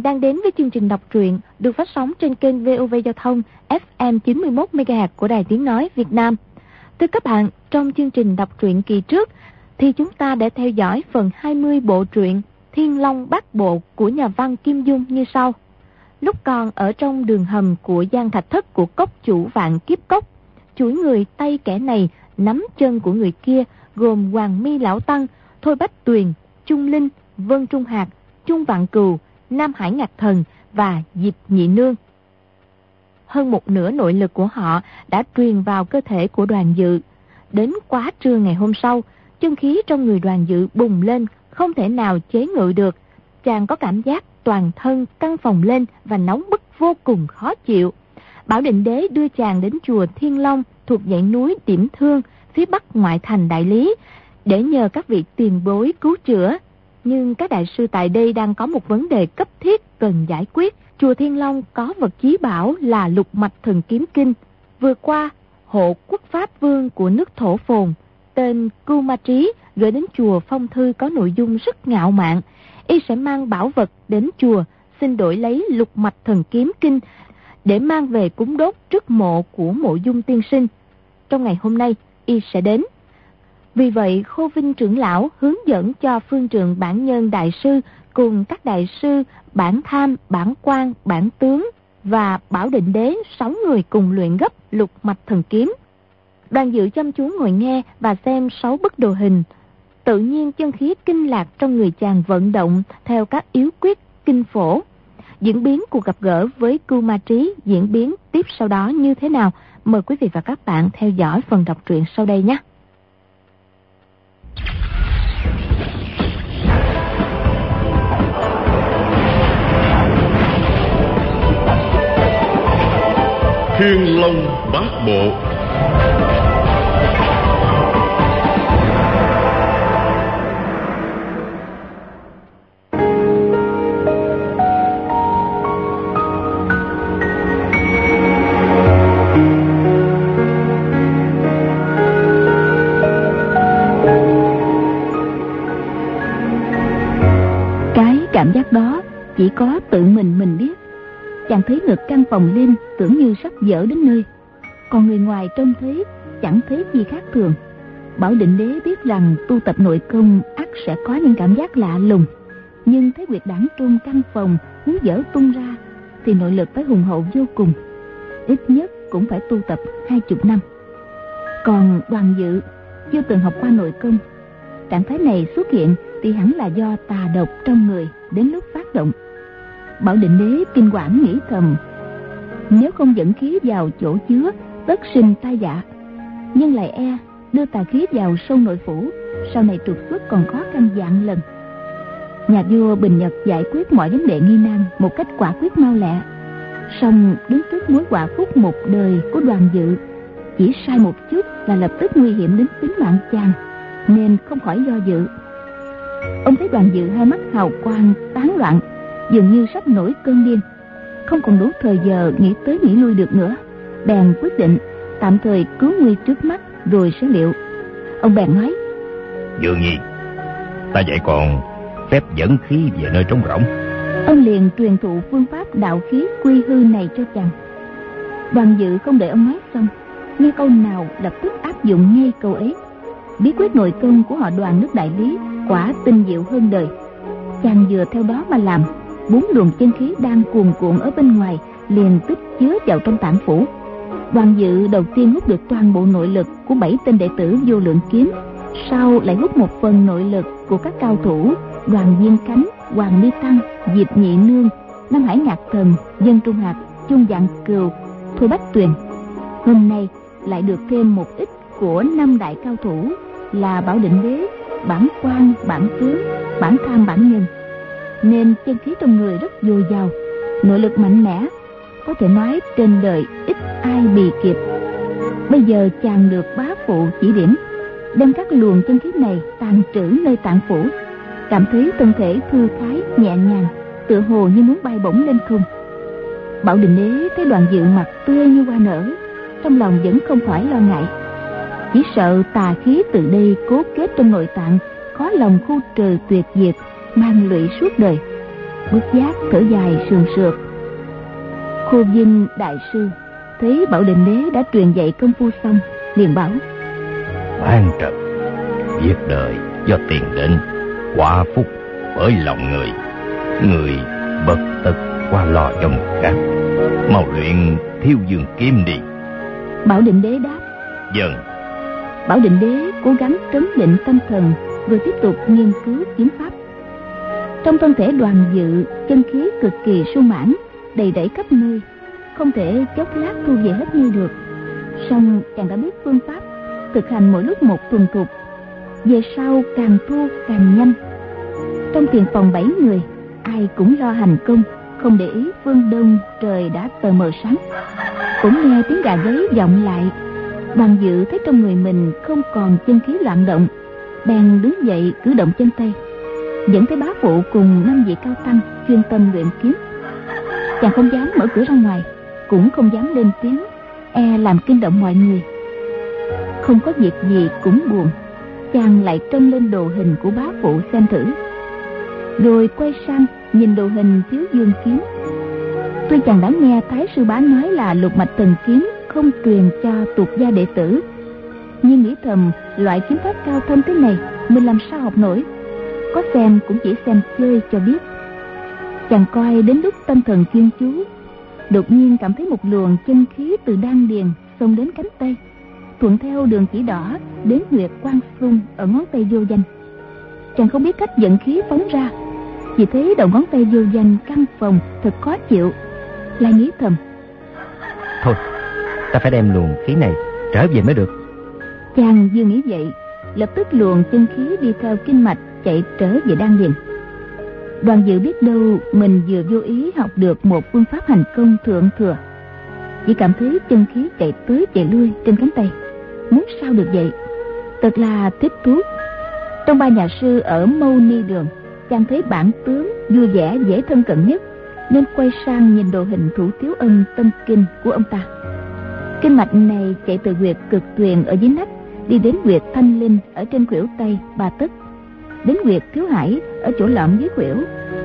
bạn đang đến với chương trình đọc truyện được phát sóng trên kênh VOV Giao thông FM 91 MHz của Đài Tiếng nói Việt Nam. Thưa các bạn, trong chương trình đọc truyện kỳ trước thì chúng ta đã theo dõi phần 20 bộ truyện Thiên Long Bát Bộ của nhà văn Kim Dung như sau. Lúc còn ở trong đường hầm của gian thạch thất của cốc chủ vạn kiếp cốc, chuỗi người tay kẻ này nắm chân của người kia gồm Hoàng Mi Lão Tăng, Thôi Bách Tuyền, Trung Linh, Vân Trung Hạc, Trung Vạn Cừu, Nam Hải Ngạc Thần và Diệp Nhị Nương. Hơn một nửa nội lực của họ đã truyền vào cơ thể của đoàn dự. Đến quá trưa ngày hôm sau, chân khí trong người đoàn dự bùng lên, không thể nào chế ngự được. Chàng có cảm giác toàn thân căng phòng lên và nóng bức vô cùng khó chịu. Bảo định đế đưa chàng đến chùa Thiên Long thuộc dãy núi Điểm Thương, phía bắc ngoại thành Đại Lý, để nhờ các vị tiền bối cứu chữa. Nhưng các đại sư tại đây đang có một vấn đề cấp thiết cần giải quyết. Chùa Thiên Long có vật chí bảo là lục mạch thần kiếm kinh. Vừa qua, hộ quốc pháp vương của nước thổ phồn, tên Cưu Ma Trí gửi đến chùa phong thư có nội dung rất ngạo mạn. Y sẽ mang bảo vật đến chùa, xin đổi lấy lục mạch thần kiếm kinh để mang về cúng đốt trước mộ của mộ dung tiên sinh. Trong ngày hôm nay, Y sẽ đến. Vì vậy, Khô Vinh trưởng lão hướng dẫn cho phương trường bản nhân đại sư cùng các đại sư bản tham, bản quan, bản tướng và bảo định đế sáu người cùng luyện gấp lục mạch thần kiếm. Đoàn dự chăm chú ngồi nghe và xem sáu bức đồ hình. Tự nhiên chân khí kinh lạc trong người chàng vận động theo các yếu quyết kinh phổ. Diễn biến cuộc gặp gỡ với Cưu Ma Trí diễn biến tiếp sau đó như thế nào? Mời quý vị và các bạn theo dõi phần đọc truyện sau đây nhé. Thiên Long Bát Bộ. Phòng lên tưởng như sắp dở đến nơi. Còn người ngoài trông thấy chẳng thấy gì khác thường. Bảo định đế biết rằng tu tập nội công ắt sẽ có những cảm giác lạ lùng. Nhưng thấy quyệt đảng trung căn phòng, muốn dở tung ra, thì nội lực phải hùng hậu vô cùng. Ít nhất cũng phải tu tập hai chục năm. Còn đoàn dự, chưa từng học qua nội công, trạng thái này xuất hiện thì hẳn là do tà độc trong người đến lúc phát động. Bảo định đế kinh quản nghĩ thầm nếu không dẫn khí vào chỗ chứa, Tất sinh tai dạ. Nhưng lại e đưa tà khí vào sâu nội phủ, Sau này trục xuất còn khó khăn dạng lần. Nhà vua Bình Nhật giải quyết mọi vấn đề nghi nan Một cách quả quyết mau lẹ. Song đứng trước mối quả phúc một đời của đoàn dự, Chỉ sai một chút là lập tức nguy hiểm đến tính mạng chàng, Nên không khỏi do dự. Ông thấy đoàn dự hai mắt hào quang, tán loạn, dường như sắp nổi cơn điên không còn đủ thời giờ nghĩ tới nghĩ lui được nữa. Bèn quyết định tạm thời cứu nguy trước mắt rồi sẽ liệu. Ông bèn nói dường nhi ta dạy còn phép dẫn khí về nơi trống rỗng. Ông liền truyền thụ phương pháp đạo khí quy hư này cho chàng. Đoàn dự không đợi ông nói xong nghe câu nào lập tức áp dụng ngay câu ấy. Bí quyết nội công của họ đoàn nước đại lý quả tinh diệu hơn đời. Chàng vừa theo đó mà làm bốn luồng chân khí đang cuồn cuộn ở bên ngoài, liền tích chứa vào trong tạng phủ. Đoàn dự đầu tiên hút được toàn bộ nội lực của bảy tên đệ tử vô lượng kiếm, sau lại hút một phần nội lực của các cao thủ, đoàn viên cánh, hoàng mi tăng, diệp nhị nương nam hải ngạc thần, dân trung hạt chung dạng cừu thôi bách tuyền. Hôm nay lại được thêm một ít của năm đại cao thủ là bảo định đế, bản quan, bản tướng, bản tham, bản nhân nên chân khí trong người rất dồi dào. Nội lực mạnh mẽ, có thể nói trên đời ít ai bì kịp. Bây giờ chàng được bá phụ chỉ điểm, đem các luồng chân khí này tàn trữ nơi tạng phủ. Cảm thấy thân thể thư thái, nhẹ nhàng, tựa hồ như muốn bay bổng lên không. Bảo đình đế thấy đoàn dự mặt tươi như hoa nở, trong lòng vẫn không khỏi lo ngại. Chỉ sợ tà khí từ đây cố kết trong nội tạng, khó lòng khu trừ tuyệt diệt mang lụy suốt đời. Bước giác thở dài sườn sượt. Khô vinh đại sư thấy bảo định đế đã truyền dạy công phu xong liền bảo. Ban trật việc đời do tiền định quả phúc bởi lòng người. Người bất tất qua lo cho người khác. Mau luyện thiêu dương kiếm đi. Bảo định đế đáp. Dần bảo định đế cố gắng trấn định tâm thần rồi tiếp tục nghiên cứu kiếm pháp trong thân thể đoàn dự, chân khí cực kỳ sung mãn, đầy đẩy khắp nơi. Không thể chốc lát thu về hết như được. Song chàng đã biết phương pháp thực hành mỗi lúc một tuần thục. Về sau càng thu càng nhanh. Trong tiền phòng bảy người, ai cũng lo hành công, không để ý phương đông trời đã tờ mờ sáng. Cũng nghe tiếng gà gáy vọng lại, đoàn dự thấy trong người mình không còn chân khí loạn động, bèn đứng dậy cử động chân tay dẫn thấy bá phụ cùng năm vị cao tăng chuyên tâm luyện kiếm. Chàng không dám mở cửa ra ngoài, cũng không dám lên tiếng e làm kinh động mọi người. Không có việc gì cũng buồn, chàng lại trông lên đồ hình của bá phụ xem thử. Rồi quay sang nhìn đồ hình thiếu dương kiếm. Tuy chàng đã nghe thái sư bá nói là lục mạch thần kiếm không truyền cho tục gia đệ tử, nhưng nghĩ thầm, loại kiếm pháp cao thâm thế này mình làm sao học nổi? Có xem cũng chỉ xem chơi cho biết. Chàng coi đến lúc tâm thần chuyên chú đột nhiên cảm thấy một luồng chân khí từ đan điền xông đến cánh tay thuận theo đường chỉ đỏ đến huyệt quan xung ở ngón tay vô danh. Chàng không biết cách dẫn khí phóng ra chỉ thấy đầu ngón tay vô danh căng phòng thật khó chịu. Lại nghĩ thầm thôi ta phải đem luồng khí này trở về mới được. chàng vừa nghĩ vậy lập tức luồng chân khí đi theo kinh mạch chạy trở về đan điền. Đoàn dự biết đâu mình vừa vô ý học được một phương pháp hành công thượng thừa. Chỉ cảm thấy chân khí chạy tới chạy lui trên cánh tay. Muốn sao được vậy? Thật là thích thú. Trong ba nhà sư ở mâu ni đường, chàng thấy bản tướng vui vẻ dễ thân cận nhất, nên quay sang nhìn đồ hình thủ tiếu ân tâm kinh của ông ta. Kinh mạch này chạy từ huyệt cực tuyền ở dưới nách, đi đến huyệt thanh linh ở trên khuỷu tay ba tấc đến huyệt thiếu hải ở chỗ lõm dưới khuỷu,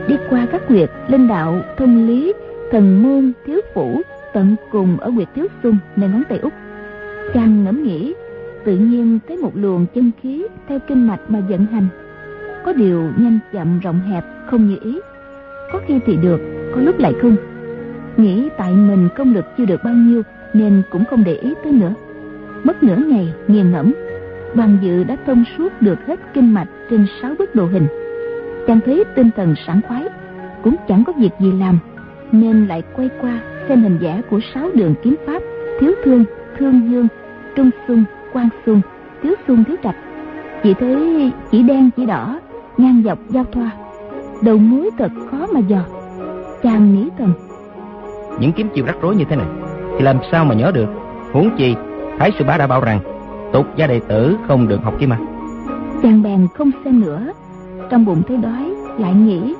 đi qua các huyệt linh đạo, thông lý, thần môn, thiếu phủ, tận cùng ở huyệt thiếu xung, nơi ngón tay út chàng ngẫm nghĩ, tự nhiên thấy một luồng chân khí theo kinh mạch mà vận hành. Có điều nhanh chậm, rộng hẹp, không như ý. Có khi thì được, có lúc lại không. Nghĩ tại mình công lực chưa được bao nhiêu, nên cũng không để ý tới nữa. Mất nửa ngày, nghiền ngẫm. Đoàn dự đã thông suốt được hết kinh mạch trên sáu bức đồ hình. Chàng thấy tinh thần sảng khoái, cũng chẳng có việc gì làm, nên lại quay qua xem hình vẽ của sáu đường kiếm pháp thiếu thương thương dương, trung xuân quan xuân, thiếu xuân, thiếu trạch. Chỉ thấy chỉ đen, chỉ đỏ, ngang dọc giao thoa. Đầu mối thật khó mà dò, chàng nghĩ thầm. Những kiếm chiêu rắc rối như thế này, thì làm sao mà nhớ được? Huống chi, thái sư bá đã bảo rằng, tục gia đệ tử không được học kiếm mà chàng bèn không xem nữa. Trong bụng thấy đói lại nghĩ.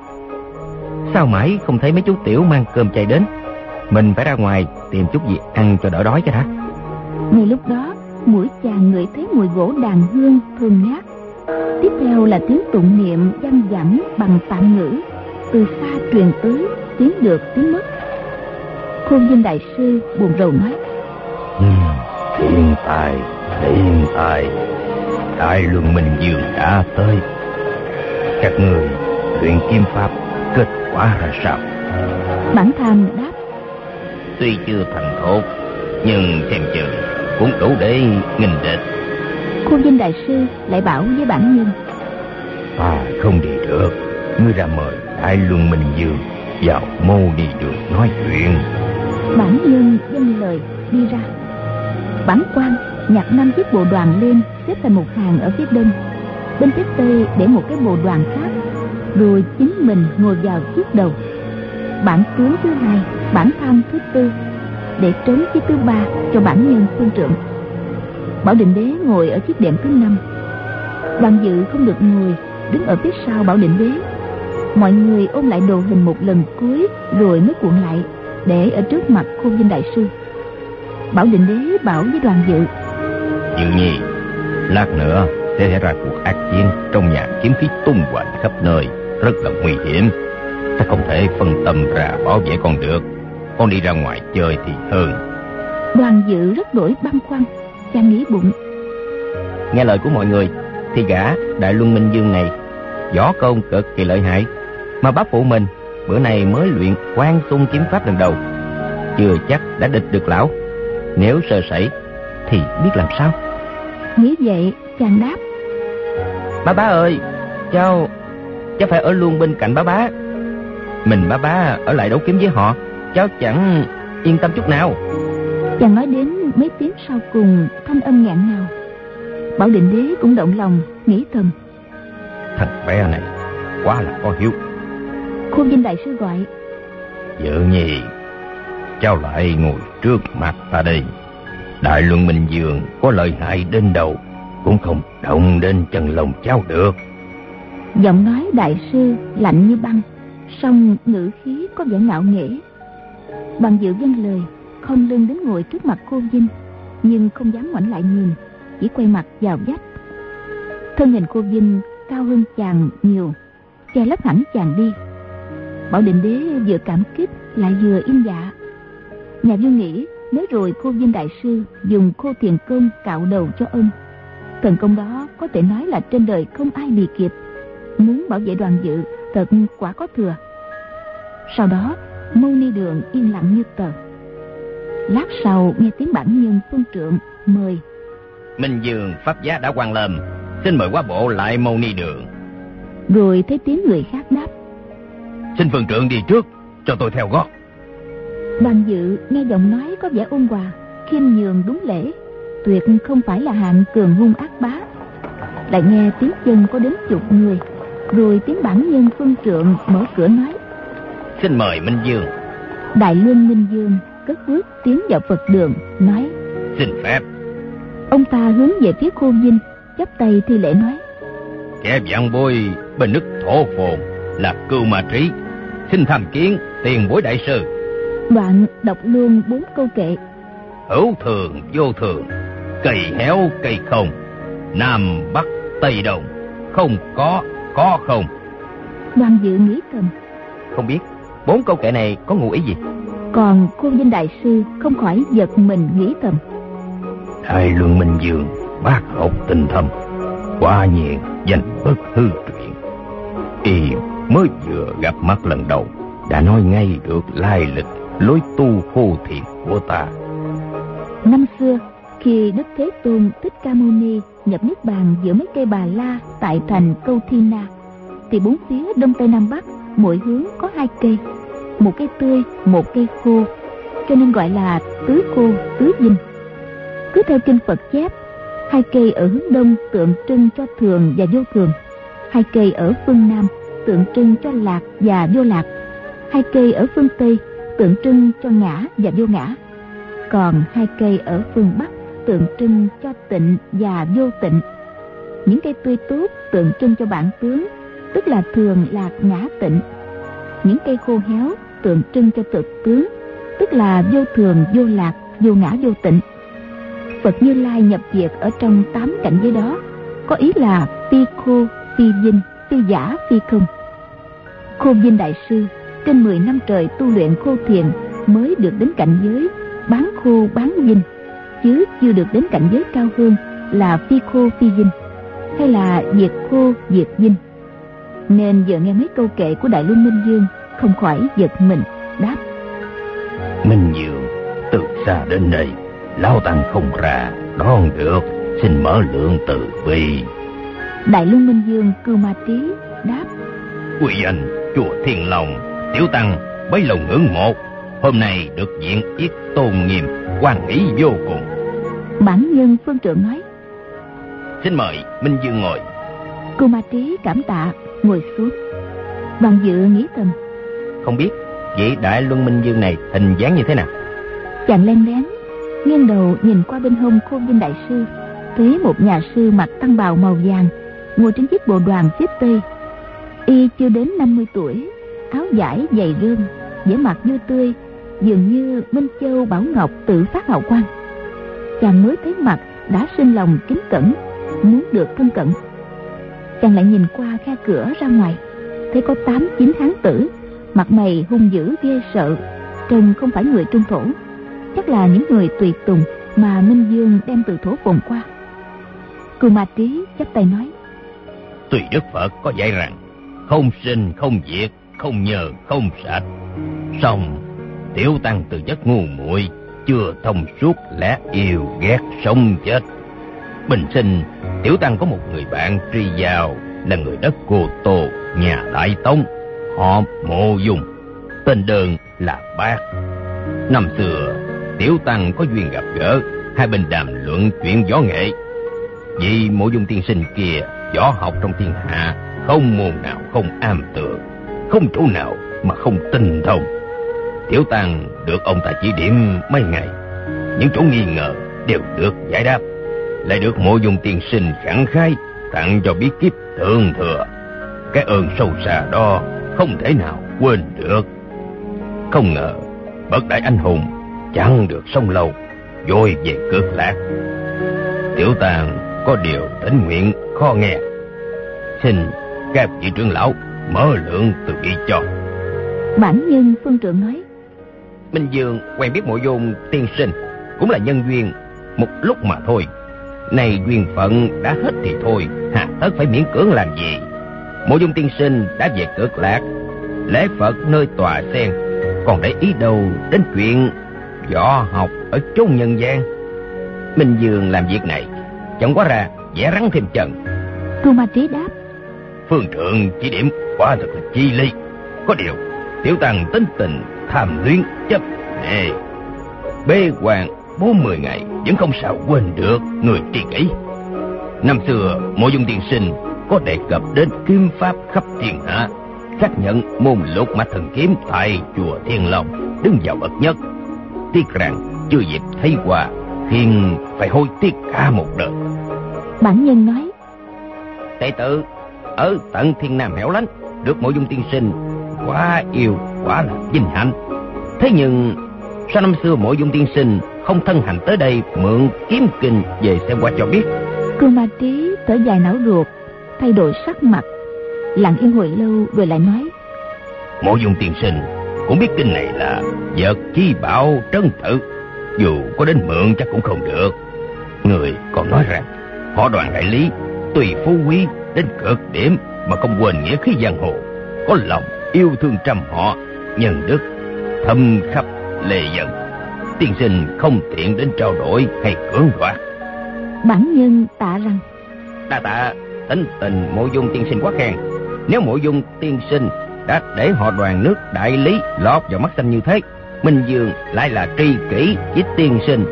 Sao mãi không thấy mấy chú tiểu mang cơm chay đến? Mình phải ra ngoài tìm chút gì ăn cho đỡ đói cho đã ngay lúc đó mũi chàng ngửi thấy mùi gỗ đàn hương thơm ngát. Tiếp theo là tiếng tụng niệm văng vẳng bằng tạng ngữ. Từ xa truyền tới tiếng được tiếng mất. Khôn viên đại sư buồn rầu nói. Thiên tài thiên tài đại luận minh dương đã tới. Các người luyện kim pháp kết quả ra sao? Bản tham đáp. Tuy chưa thành thốt nhưng xem chừng cũng đủ để nghìn địch. Khuôn viên đại sư lại bảo với bản nhân. À không đi được. Ngươi ra mời đại luân minh dương vào mô đi đường nói chuyện. Bản nhân dâng lời đi ra. Bản quan nhặt năm chiếc bộ đoàn lên, xếp thành một hàng ở phía đông. Bên phía tây để một cái bộ đoàn khác, rồi chính mình ngồi vào chiếc đầu. Bản tướng thứ hai, bản tham thứ tư, để trống chiếc thứ ba cho bản nhân phương trưởng. Bảo định đế ngồi ở chiếc đệm thứ năm. Đoàn dự không được ngồi đứng ở phía sau bảo định đế. Mọi người ôm lại đồ hình một lần cuối, rồi mới cuộn lại, để ở trước mặt khôn vinh đại sư. Bảo định đế bảo với đoàn dự dự nhi. Lát nữa sẽ xảy ra cuộc ác chiến trong nhà kiếm khí tung hoành khắp nơi. Rất là nguy hiểm. Ta không thể phân tâm ra bảo vệ con được. Con đi ra ngoài chơi thì hơn. Đoàn dự rất đổi băn khoăn Chàng nghĩ bụng. Nghe lời của mọi người Thì gã Đại Luân Minh Dương này Võ công cực kỳ lợi hại. Mà bác phụ mình Bữa nay mới luyện quan xung kiếm pháp lần đầu. Chưa chắc đã địch được lão. Nếu sơ sẩy Thì biết làm sao Nghĩ vậy chàng đáp. Bá bá ơi Cháu Cháu phải ở luôn bên cạnh bá bá. Mình bá bá ở lại đấu kiếm với họ Cháu chẳng yên tâm chút nào. Chàng nói đến mấy tiếng sau cùng Thanh âm nghẹn ngào. Bảo định đế cũng động lòng Nghĩ thầm. Thằng bé này quá là có hiếu. Khuôn dinh đại sư gọi. Vợ nhi Cháu lại ngồi trước mặt ta đây Đại luận Minh Dương có lợi hại đến đầu Cũng không động đến chân lòng cháu được. Giọng nói đại sư lạnh như băng, song ngữ khí có vẻ ngạo nghễ. Bằng dự vâng lời không lưng đến ngồi trước mặt cô Vinh, nhưng không dám ngoảnh lại nhìn, chỉ quay mặt vào vách. Thân hình cô Vinh cao hơn chàng nhiều, che lấp hẳn chàng đi. Bảo định đế vừa cảm kích lại vừa im dạ. Nhà vua nghĩ nếu rồi cô Vinh đại sư dùng khô thiền công cạo đầu cho ông. Thần công đó có thể nói là trên đời không ai bị kịp. Muốn bảo vệ đoàn dự thật quả có thừa. Sau đó mâu ni đường yên lặng như tờ. Lát sau nghe tiếng bản nhân phương trượng mời. Minh dương pháp giá đã quan lâm. Xin mời qua bộ lại mâu ni đường. Rồi thấy tiếng người khác đáp. Xin phương trượng đi trước cho tôi theo gót đoàn dự nghe giọng nói có vẻ ôn hòa khiêm nhường đúng lễ. Tuyệt không phải là hạng cường hung ác bá. Lại nghe tiếng chân có đến chục người rồi tiếng bản nhân phương trượng mở cửa nói. Xin mời minh dương. Đại luân minh dương cất bước tiến vào phật đường nói. Xin phép. Ông ta hướng về phía khô vinh chắp tay thi lễ nói. Kẻ vạn bôi bên nước thổ phồn là cưu ma trí. Xin tham kiến tiền bối đại sư đoạn đọc luôn bốn câu kệ. Hữu thường vô thường cây héo cây không nam bắc tây đông không có có không. Đoàn dự nghĩ thầm. Không biết bốn câu kệ này có ngụ ý gì? Còn cô vinh đại sư không khỏi giật mình nghĩ thầm. Đại luân minh dương bác học tinh thâm quả nhiên danh bất hư truyện y mới vừa gặp mắt lần đầu đã nói ngay được lai lịch lối tu khô thiện của ta. Năm xưa, khi đức thế tôn thích ca mâu ni nhập niết bàn giữa mấy cây bà la tại thành câu thi na, thì bốn phía đông tây nam bắc, mỗi hướng có hai cây, một cây tươi, một cây khô, cho nên gọi là tứ khô, tứ dinh. Cứ theo kinh phật chép, hai cây ở hướng đông tượng trưng cho thường và vô thường, hai cây ở phương nam tượng trưng cho lạc và vô lạc, hai cây ở phương tây tượng trưng cho ngã và vô ngã. Còn hai cây ở phương bắc tượng trưng cho tịnh và vô tịnh. Những cây tươi tốt tượng trưng cho bản tướng, tức là thường lạc ngã tịnh. Những cây khô héo tượng trưng cho thực tướng, tức là vô thường, vô lạc, vô ngã, vô tịnh. Phật như lai nhập diệt ở trong tám cảnh giới đó, có ý là phi khô, phi dinh phi giả, phi không. Khô dinh đại sư trên 10 năm trời tu luyện khô thiền mới được đến cảnh giới bán khô bán dinh chứ chưa được đến cảnh giới cao hơn là phi khô phi dinh hay là diệt khô diệt dinh nên giờ nghe mấy câu kệ của đại luân minh dương không khỏi giật mình đáp. Minh dương từ xa đến đây lão tăng không ra đón được xin mở lượng từ bi. Đại luân minh dương cưu ma trí đáp. Quy danh chùa thiên long tiểu tăng bấy lâu ngưỡng mộ hôm nay được diện yết tôn nghiêm quan hỷ vô cùng. Bản nhân phương trượng nói xin mời minh dương ngồi. Cô ma trí cảm tạ ngồi xuống. Đoàn dự nghĩ thầm không biết vị đại luân minh dương này hình dáng như thế nào? Chàng len lén nghiêng đầu nhìn qua bên hông khô vinh đại sư thấy một nhà sư mặc tăng bào màu vàng ngồi trên chiếc bộ đoàn phía tây. Y chưa đến 50 tuổi áo vải dày rơm vẻ mặt vui tươi, dường như minh châu bảo ngọc tự phát hào quang. Chàng mới thấy mặt đã sinh lòng kính cẩn, muốn được thân cận. Chàng lại nhìn qua khe cửa ra ngoài, thấy có tám, chín hán tử, Mặt mày hung dữ ghê sợ, Trông không phải người trung thổ, Chắc là những người tùy tùng Mà Minh Dương đem từ thổ phồn qua. Cù Ma Trí chắp tay nói, Tuy Đức Phật có dạy rằng, Không sinh, không diệt không nhờ, không sạch. Xong, Tiểu Tăng từ giấc ngu muội Chưa thông suốt lẽ yêu ghét sống chết. Bình sinh, Tiểu Tăng có một người bạn tri giàu Là người đất Cô Tô, Nhà Đại Tông Họ Mộ Dung, Tên đơn là Bác. Năm xưa, Tiểu Tăng có duyên gặp gỡ, Hai bên đàm luận chuyện võ nghệ. Vì Mộ Dung tiên sinh kia Võ học trong thiên hạ, Không môn nào không am tường. Không chỗ nào mà không tinh thông. Tiểu Tăng được ông ta chỉ điểm mấy ngày. Những chỗ nghi ngờ đều được giải đáp. Lại được mộ dung tiên sinh khẳng khai, tặng cho bí kíp thượng thừa. Cái ơn sâu xa đó không thể nào quên được. Không ngờ, bậc đại anh hùng chẳng được sông lâu vội về cực lạc. Tiểu tàng có điều thỉnh nguyện khó nghe. Xin các vị trưởng lão mở lượng từ bi cho bản nhân phương trưởng nói minh dương quen biết mộ dung tiên sinh cũng là nhân duyên một lúc mà thôi này duyên phận đã hết thì thôi, hà tất phải miễn cưỡng làm gì. Mộ dung tiên sinh đã về cực lạc, lễ Phật nơi tòa sen, còn để ý đâu đến chuyện võ học ở chốn nhân gian. Minh Dương làm việc này, chẳng quá ra vẽ rắn thêm chân. Tu Ma Trí đáp. Phương trượng chỉ điểm quả thật là chi ly. Có điều, tiểu tăng tính tình tham luyến chấp nề. Bê hoàng bốn mười ngày vẫn không sao quên được người tri kỷ. Năm xưa, Mộ Dung Tiên Sinh có đề cập đến kiếm pháp khắp thiên hạ, xác nhận môn lục mã thần kiếm tại chùa Thiên Long đứng vào bậc nhất. Tiếc rằng chưa dịp thấy qua, khiến phải hối tiếc cả một đời. Bản nhân nói, Đệ tử ở tận thiên nam hẻo lánh được Mộ Dung Tiên Sinh. Quá yêu, quá là vinh hạnh. Thế nhưng sao năm xưa Mộ Dung Tiên Sinh không thân hành tới đây mượn kiếm kinh về xem qua cho biết? Cương ma trí thở dài não ruột thay đổi sắc mặt lặng yên hồi lâu rồi lại nói. Mộ dung tiên sinh cũng biết kinh này là vật chi bảo trân tự dù có đến mượn chắc cũng không được. Người còn nói rằng họ đoàn đại lý tùy phú quý đến cực điểm mà không quên nghĩa khí giang hồ có lòng yêu thương trăm họ nhân đức thâm khắp lệ dân. Tiên sinh không tiện đến trao đổi hay cưỡng đoạt. Bản nhân tạ rằng. Đa tạ tính tình mộ dung tiên sinh quá khen. Nếu mộ dung tiên sinh đã để họ đoàn nước đại lý lọt vào mắt xanh như thế minh dương lại là tri kỷ với tiên sinh.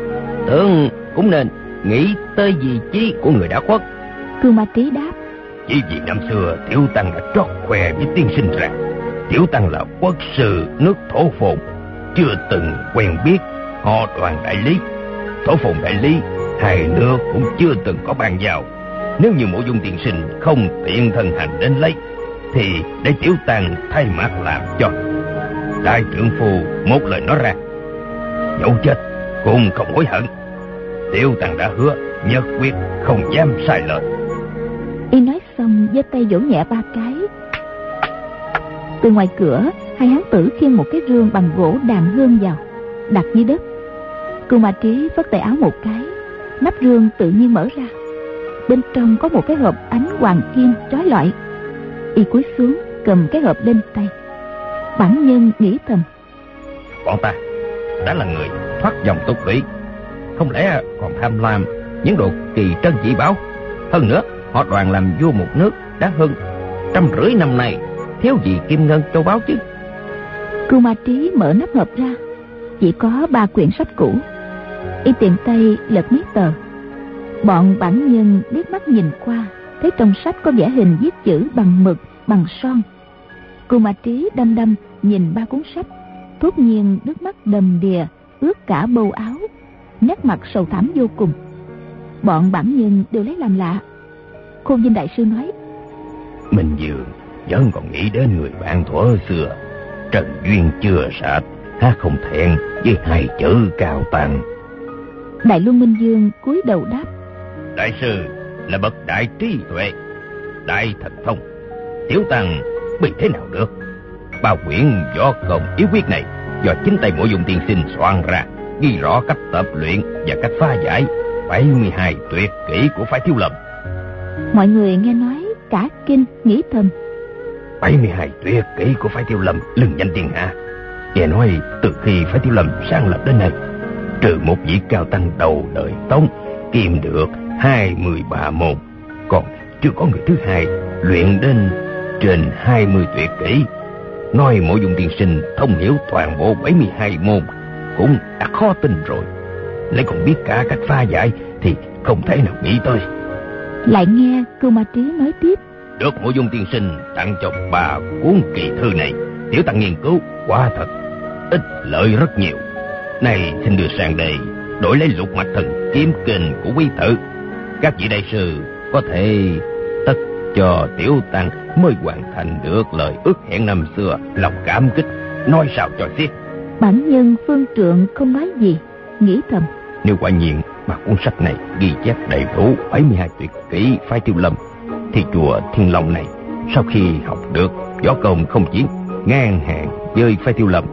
Tưởng cũng nên nghĩ tới vị trí của người đã khuất. Cương ma trí đáp chỉ vì năm xưa, tiểu tăng đã trót khoe với tiên sinh rằng, tiểu tăng là quốc sư nước thổ phồn. Chưa từng quen biết họ đoàn đại lý. Thổ phồn đại lý, hai nước cũng chưa từng có bàn giao. Nếu như mộ dung tiên sinh không tiện thân hành đến lấy, thì để tiểu tăng thay mặt làm cho. Đại trưởng phu một lời nói ra, dẫu chết cũng không hối hận. Tiểu tăng đã hứa nhất quyết không dám sai lời y nói xong giơ tay vỗ nhẹ ba cái. Từ ngoài cửa, hai hán tử khiêng một cái rương bằng gỗ đàn hương vào, đặt dưới đất. Cưu Ma Trí vất tay áo một cái, Nắp rương tự nhiên mở ra. Bên trong có một cái hộp ánh hoàng kim trói lọi. Y cúi xuống, cầm cái hộp lên tay. Bản nhân nghĩ thầm. Bọn ta đã là người thoát dòng tục lũy Không lẽ còn tham lam những đồ kỳ trân dị bảo? Hơn nữa họ đoàn làm vua một nước đã hơn trăm rưỡi năm nay. Thiếu gì kim ngân châu báu chứ? Cưu Ma Trí mở nắp hộp ra. Chỉ có ba quyển sách cũ. Y tiện tay lật mấy tờ. Bọn bản nhân liếc mắt nhìn qua, thấy trong sách có vẽ hình viết chữ bằng mực, bằng son. Cô ma trí đăm đăm nhìn ba cuốn sách. Thốt nhiên nước mắt đầm đìa, ướt cả bầu áo. Nét mặt sầu thảm vô cùng. Bọn bản nhân đều lấy làm lạ khôn vinh đại sư nói. Mình dường vẫn còn nghĩ đến người bạn thuở xưa. Trần duyên chưa sạch ha không thẹn với hai chữ cao tăng. Đại Luân Minh Dương cúi đầu đáp. Đại sư là bậc đại trí tuệ Đại thần thông. Tiểu tăng bị thế nào được? Ba quyển võ công yếu quyết này do chính tay mộ dung tiên sinh soạn ra, ghi rõ cách tập luyện và cách phá giải. 72 tuyệt kỹ của phái thiếu lâm. Mọi người nghe nói cả kinh nghĩ thầm. 72 tuyệt kỹ của phái tiêu lâm lừng danh thiên hạ. Nghe nói từ khi phái tiêu lâm sang lập đến nay, trừ một vị cao tăng đầu đời tông kiềm được 23 môn, còn chưa có người thứ hai luyện đến trên 20 tuyệt kỹ. Nói mỗi dung tiên sinh thông hiểu toàn bộ 72 môn cũng đã khó tin rồi. Lại còn biết cả cách pha giải thì không thể nào nghĩ tới. Lại nghe cưu ma trí nói tiếp. Được mỗi dung tiên sinh tặng cho bà cuốn kỳ thư này, tiểu tăng nghiên cứu quả thật ít lợi rất nhiều. Này xin đưa sang đây đổi lấy lục mạch thần kiếm kình của quý tử. Các vị đại sư có thể tất cho tiểu tăng mới hoàn thành được lời ước hẹn năm xưa, lòng cảm kích, nói sao cho xiết. Bản nhân phương trượng không nói gì, nghĩ thầm. Nếu quả nhiên mà cuốn sách này ghi chép đầy đủ 72 tuyệt kỹ phái tiêu lâm, thì chùa Thiên Long này sau khi học được võ công không chỉ ngang hàng với phái tiêu lâm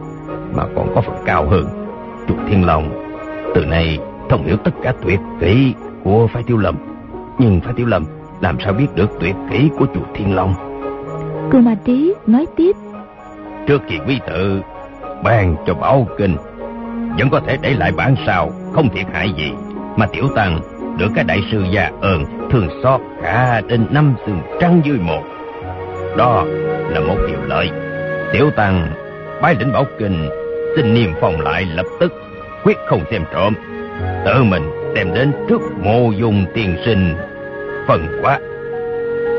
mà còn có phần cao hơn. Chùa Thiên Long từ nay thông hiểu tất cả tuyệt kỹ của phái tiêu lâm, nhưng phái tiêu lâm làm sao biết được tuyệt kỹ của chùa Thiên Long? Cư Ma Trí nói tiếp. Trước khi quý tự ban cho bảo kinh, vẫn có thể để lại bản sao, không thiệt hại gì. Mà tiểu tăng được các đại sư già ơn thường xót cả đến năm sừng trăng dưới một. Đó là một điều lợi. Tiểu tăng bái lĩnh bảo kinh, xin niềm phòng lại lập tức, quyết không xem trộm. Tự mình đem đến trước mô dùng tiền sinh phần quá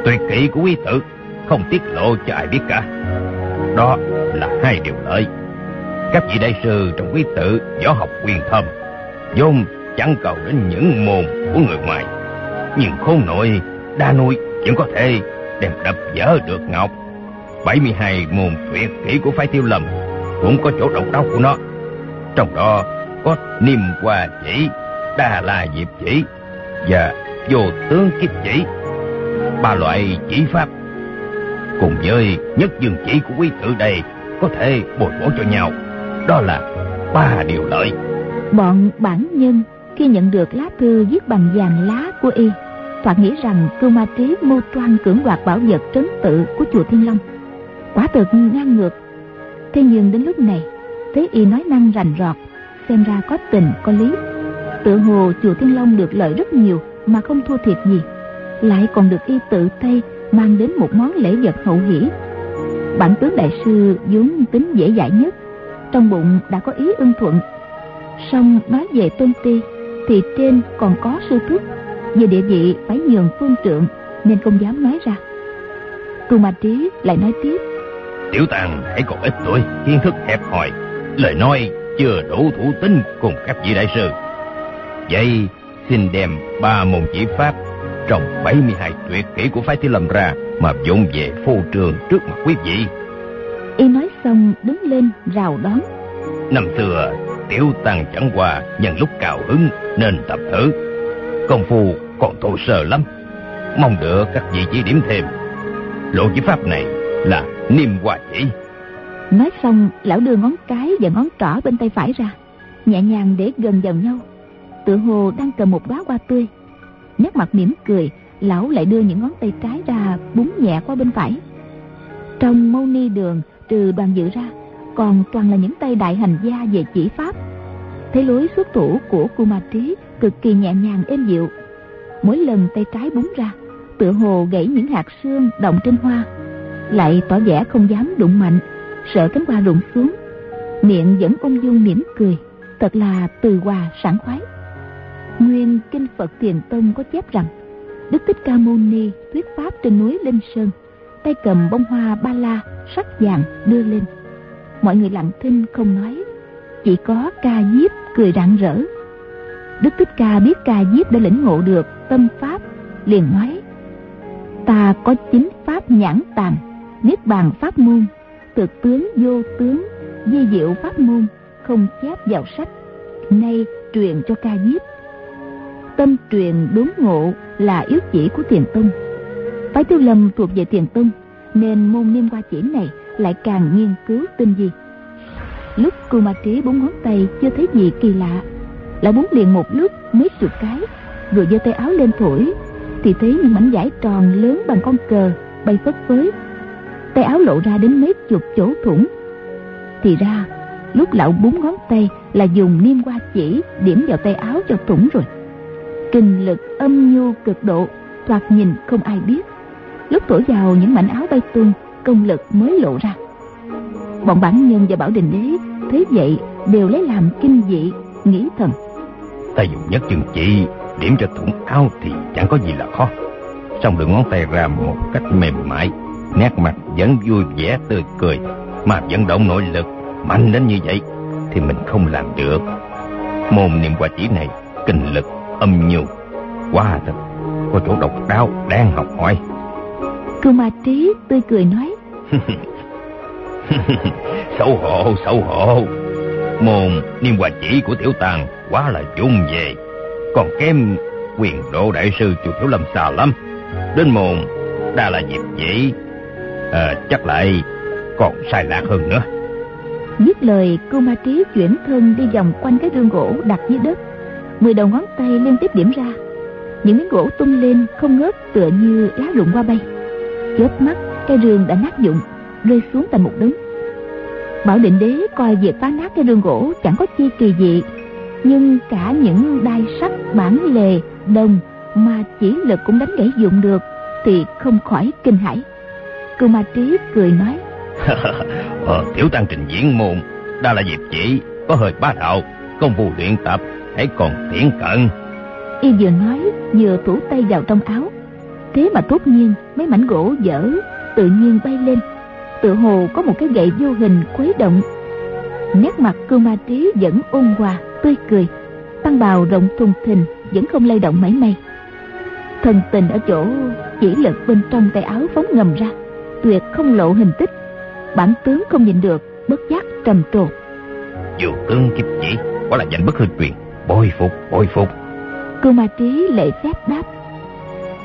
tuyệt kỹ của quý tử không tiết lộ cho ai biết cả đó là hai điều lợi các vị đại sư trong quý tử võ học quyền thâm vốn chẳng cầu đến những môn của người ngoài. Nhưng khôn nội, đa nuôi vẫn có thể đem đập vỡ được ngọc. 72 môn tuyệt kỹ của phái tiêu lầm cũng có chỗ độc đáo của nó. Trong đó có niêm hoa chỉ, đa la diệp chỉ và vô tướng kiếp chỉ. Ba loại chỉ pháp cùng với nhất dương chỉ của quý tử đây có thể bồi bổ cho nhau. Đó là ba điều lợi. Bọn bản nhân khi nhận được lá thư viết bằng vàng lá của y thoạt nghĩ rằng cưu ma trí mưu toan cưỡng đoạt bảo vật trấn tự của chùa thiên long. Quả thực ngang ngược. Thế nhưng đến lúc này thấy y nói năng rành rọt, xem ra có tình, có lý. Tự hồ chùa thiên long được lợi rất nhiều mà không thua thiệt gì. Lại còn được y tự tay mang đến một món lễ vật hậu hỷ. Bản tướng đại sư vốn tính dễ dãi nhất, trong bụng đã có ý ưng thuận. Song nói về tôn ti thì trên còn có sư thúc. Về địa vị phải nhường phương trượng nên không dám nói ra. Cù mà trí lại nói tiếp. Tiểu tàng hãy còn ít tuổi kiến thức hẹp hòi. Lời nói chưa đủ thủ tính cùng các vị đại sư. Vậy xin đem ba môn chỉ pháp trong 72 tuyệt kỹ của phái Thiếu Lâm ra mà dụng về phô trường trước mặt quý vị. Y nói xong đứng lên rào đón. Năm xưa, tiểu tăng chẳng qua nhân lúc cao hứng nên tập thử. Công phu còn thô sơ lắm. Mong được các vị chỉ điểm thêm. Lộ chỉ pháp này là niêm hoa chỉ. Nói xong, lão đưa ngón cái và ngón trỏ bên tay phải ra, nhẹ nhàng để gần vào nhau tựa hồ đang cầm một đóa hoa tươi nét mặt mỉm cười lão lại đưa những ngón tay trái ra búng nhẹ qua bên phải trong mâu ni đường trừ đoàn dự ra còn toàn là những tay đại hành gia về chỉ pháp. Thấy lối xuất thủ của cô ma trí cực kỳ nhẹ nhàng êm dịu. Mỗi lần tay trái búng ra, tựa hồ gãy những hạt xương động trên hoa. Lại tỏ vẻ không dám đụng mạnh, sợ cánh hoa rụng xuống. Miệng vẫn ung dung mỉm cười, thật là từ hòa sảng khoái. Nguyên Kinh Phật Thiền Tông có chép rằng, Đức Thích Ca Mâu Ni thuyết pháp trên núi Linh Sơn, tay cầm bông hoa ba la sắc vàng đưa lên mọi người lặng thinh không nói. Chỉ có ca diếp cười rạng rỡ. Đức thích ca biết ca diếp đã lĩnh ngộ được tâm pháp, liền nói, ta có chính pháp nhãn tàng, niết bàn pháp môn thực tướng vô tướng, di diệu pháp môn, không chép vào sách, nay truyền cho ca diếp. Tâm truyền đốn ngộ là yếu chỉ của tiền tông. Phái tiêu lâm thuộc về tiền tông, nên môn niêm qua chỉ này lại càng nghiên cứu tinh vi lúc cô ma trí bốn ngón tay chưa thấy gì kỳ lạ, lại búng liền một lúc mấy chục cái rồi giơ tay áo lên thổi, thì thấy những mảnh vải tròn lớn bằng con cờ bay phất phới. Tay áo lộ ra đến mấy chục chỗ thủng. Thì ra, lúc lão búng ngón tay là dùng niêm qua chỉ điểm vào tay áo cho thủng rồi. Kinh lực âm nhu cực độ, thoạt nhìn không ai biết. Lúc thổi vào những mảnh áo bay tung công lực mới lộ ra. Bọn bản nhân và bảo đình đế thấy vậy đều lấy làm kinh dị nghĩ thầm. Ta dùng nhất chừng chỉ điểm cho thủng áo thì chẳng có gì là khó. Xong được ngón tay ra một cách mềm mại nét mặt vẫn vui vẻ tươi cười mà vận động nội lực mạnh đến như vậy thì mình không làm được. Môn niệm quả chỉ này kinh lực âm nhu quá thật. Có chỗ độc đáo đang học hỏi. Cư ma trí tươi cười nói xấu hổ xấu hổ. Môn niêm hòa chỉ của tiểu tàng quá là dung về. Còn kém quyền độ đại sư chùa thiếu lâm xa lắm. Đến môn đa là dịp dĩ à, ờ, chắc lại còn sai lạc hơn nữa. Dứt lời cô ma trí chuyển thân đi vòng quanh cái gương gỗ đặt dưới đất. Mười đầu ngón tay liên tiếp điểm ra. Những miếng gỗ tung lên không ngớt tựa như lá rụng qua bay. Chớp mắt cây rương đã nát dụng rơi xuống thành một đống. Bảo định đế coi việc phá nát cái rương gỗ chẳng có chi kỳ dị nhưng cả những đai sắt bản lề đồng mà chỉ lực cũng đánh gãy dụng được thì không khỏi kinh hãi. Cưu ma trí cười nói ờ, tiểu tăng trình diễn môn đa là dịp chỉ có hơi bá đạo công phu luyện tập hãy còn thiển cận. Y vừa nói vừa thủ tay vào trong áo. Thế mà tốt nhiên mấy mảnh gỗ dở tự nhiên bay lên. Tự hồ có một cái gậy vô hình khuấy động. Nét mặt cưu ma trí vẫn ôn hòa tươi cười. Tăng bào rộng thùng thình vẫn không lay động mảy may. Thần tình ở chỗ chỉ lực bên trong tay áo phóng ngầm ra tuyệt không lộ hình tích. Bản tướng không nhìn được bất giác trầm trồ. Dù tướng kiếp chỉ quả là danh bất hư truyền. Bồi phục bồi phục. Cưu ma trí lệ phép đáp.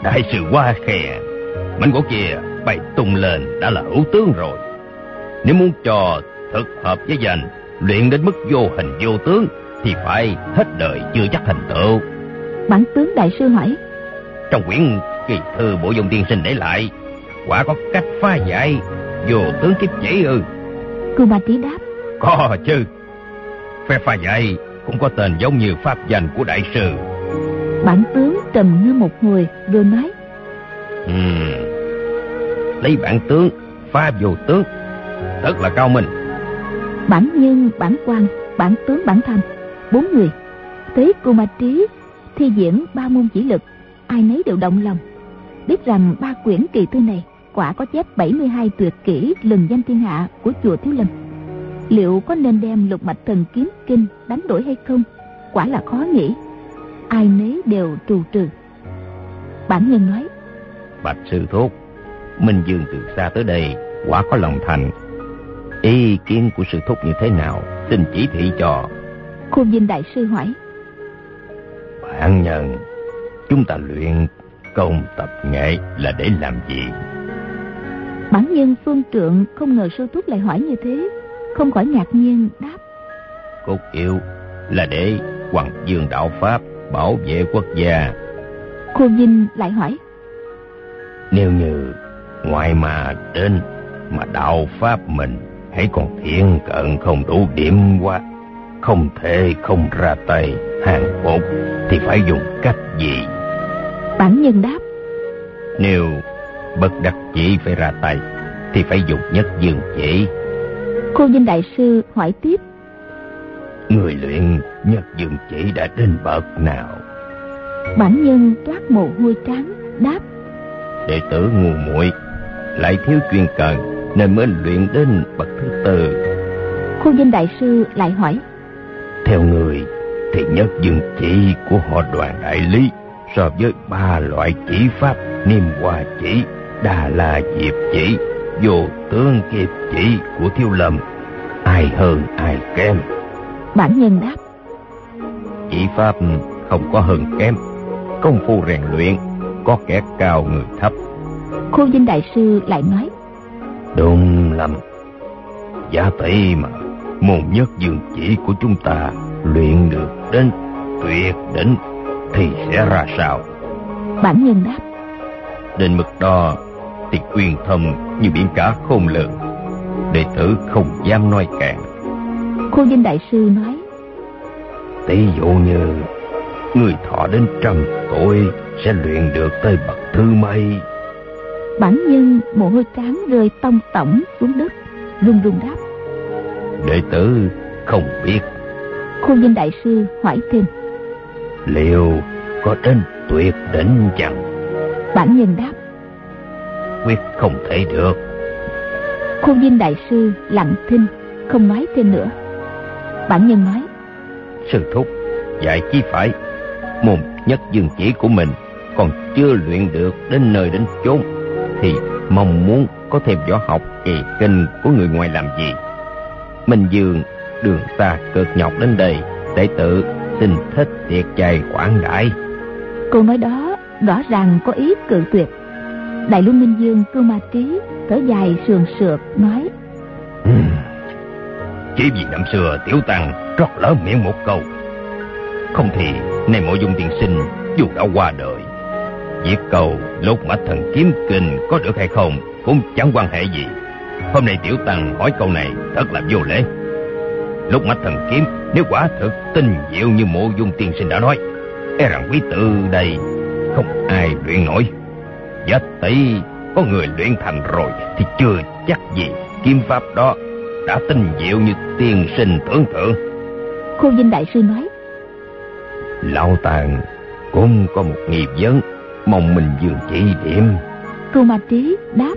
Đại sư qua khe mảnh gỗ kia bay tung lên đã là hữu tướng rồi. Nếu muốn cho thực hợp với danh luyện đến mức vô hình vô tướng thì phải hết đời chưa chắc thành tựu. Bản tướng đại sư hỏi. Trong quyển kỳ thư bộ dung tiên sinh để lại quả có cách phá giải vô tướng kiếp chỉ ư? Cưu ma trí đáp. Có chứ. Phe phá giải cũng có tên giống như pháp danh của đại sư. Bản tướng trầm ngâm một hồi rồi nói. Uhm, lấy bản tướng phá vô tướng rất là cao minh bản nhân bản quan bản tướng bản thanh bốn người thấy cô ma trí thi diễn ba môn chỉ lực ai nấy đều động lòng biết rằng ba quyển kỳ thư này quả có chép 72 tuyệt kỹ lừng danh thiên hạ của chùa Thiếu Lâm. Liệu có nên đem lục mạch thần kiếm kinh đánh đổi hay không? Quả là khó nghĩ. Ai nấy đều trù trừ. Bản nhân nói. Bạch sư thốt, Minh Dương từ xa tới đây quả có lòng thành. Ý kiến của sư thúc như thế nào? Xin chỉ thị cho. Khôn Vinh Đại Sư hỏi. Bạn nhân, chúng ta luyện công tập nghệ là để làm gì? Bản nhân phương trượng không ngờ sư thúc lại hỏi như thế, không khỏi ngạc nhiên đáp. Cốt yếu là để hoàng dương đạo Pháp bảo vệ quốc gia. Cô Vinh lại hỏi. Nếu như ngoài mà trên mà đạo Pháp mình hãy còn thiện cận không đủ điểm quá, không thể không ra tay hàng phục thì phải dùng cách gì? Bản nhân đáp. Nếu bất đắc chỉ phải ra tay thì phải dùng nhất dương chỉ. Cô vinh đại sư hỏi tiếp. Người luyện nhất dương chỉ đã đến bậc nào? Bản nhân toát mồ hôi trắng đáp. Đệ tử ngu muội lại thiếu chuyên cần nên mới luyện đến bậc thứ tư. Cô vinh đại sư lại hỏi. Theo người thì nhất dương chỉ của họ đoàn đại lý so với ba loại chỉ pháp niêm hoa chỉ đà la diệp chỉ vô tướng kiệt chỉ của thiếu lâm. Ai hơn ai kém? Bản nhân đáp. Chỉ pháp không có hơn kém. Công phu rèn luyện có kẻ cao người thấp khôn vinh đại sư lại nói đúng lắm. Giả tỷ mà Môn nhất dương chỉ của chúng ta Luyện được đến tuyệt đỉnh Thì sẽ ra sao? Bản nhân đáp Đến mức đó Thì quyền thâm như biển cả khôn lường Đệ tử không dám nói càng. Khô Vinh Đại Sư nói Tỷ dụ như Người thọ đến trăm tuổi Sẽ luyện được tới bậc thứ mấy Bản nhân mồ hôi trán rơi tông tổng xuống đất Run run đáp. Đệ tử không biết. Khô Vinh Đại Sư hỏi thêm. Liệu có đến tuyệt đỉnh chăng? Bản nhân đáp. Quyết không thể được. Khô Vinh Đại Sư lặng thinh Không nói thêm nữa. Bản nhân nói. Sư thúc Dạy chi phải. Môn nhất dương chỉ của mình Còn chưa luyện được đến nơi đến chốn Thì mong muốn có thêm võ học kỳ kinh của người ngoài làm gì. Minh Dương đường xa cực nhọc đến đây Đệ tử xin thích tiệc chay quảng đại. Câu nói đó rõ ràng có ý cự tuyệt. Đại Luân Minh Dương cưu ma trí Thở dài sườn sượt nói. Chỉ vì năm xưa tiểu tăng trót lỡ miệng một câu. Không thì nay mộ dung tiên sinh dù đã qua đời Việc cầu lốt mạch thần kiếm kinh có được hay không Cũng chẳng quan hệ gì. Hôm nay tiểu tăng hỏi câu này thật là vô lễ. Lúc mạch thần kiếm Nếu quả thực tinh diệu như mộ dung tiên sinh đã nói E rằng quý tử đây Không ai luyện nổi. Giá tỷ có người luyện thành rồi Thì chưa chắc gì Kiếm pháp đó đã tinh diệu như tiên sinh tưởng tượng. Khô Vinh Đại Sư nói Lão Tàng cũng có một nghi vấn Mong mình dường chỉ điểm. Cưu Ma Trí đáp.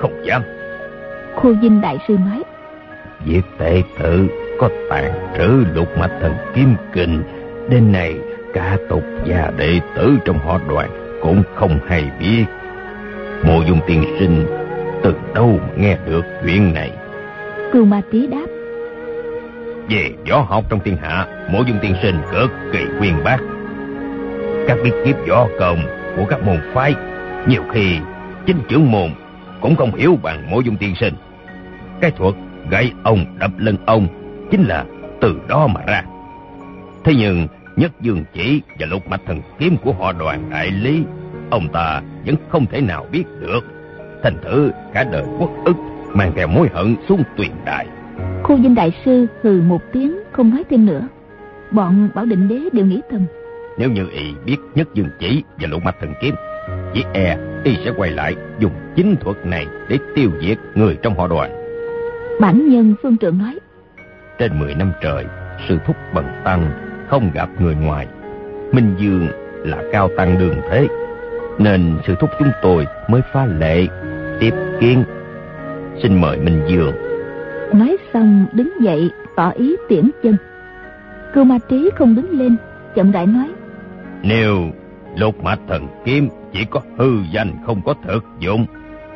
Không dám. Khô Vinh Đại Sư nói. Việc tệ tự có tàn trữ lục mạch thần kiếm kinh Đến này cả tục và đệ tử trong họ đoàn Cũng không hay biết. Mộ dung tiên sinh từ đâu nghe được chuyện này? Cưu Ma Trí đáp. Về võ học trong thiên hạ Mộ dung tiên sinh cực kỳ quyên bác. Các bí kíp võ công của các môn phái. Nhiều khi, chính trưởng môn Cũng không hiểu bằng mộ dung tiên sinh. Cái thuật gãy ông đập lưng ông Chính là từ đó mà ra. Thế nhưng, Nhất Dương Chỉ và lục mạch thần kiếm của họ đoàn đại lý, Ông ta vẫn không thể nào biết được. Thành thử, cả đời quốc ức Mang theo mối hận xuống tuyền đại khu dinh Đại Sư hừ một tiếng, không nói thêm nữa. Bọn Bảo Định Đế đều nghĩ thầm. Nếu như y biết nhất dương chỉ và lục mạch thần kiếm Chỉ e y sẽ quay lại dùng chính thuật này Để tiêu diệt người trong họ đoàn. Bản nhân Phương Trượng nói Trên 10 năm trời Sư thúc bần tăng không gặp người ngoài. Minh Dương là cao tăng đường thế Nên sư thúc chúng tôi mới phá lệ Tiếp kiến. Xin mời Minh Dương. Nói xong đứng dậy tỏ ý tiễn chân. Cưu Ma Trí không đứng lên Chậm rãi nói Nếu lục mạch thần kiếm Chỉ có hư danh không có thực dụng.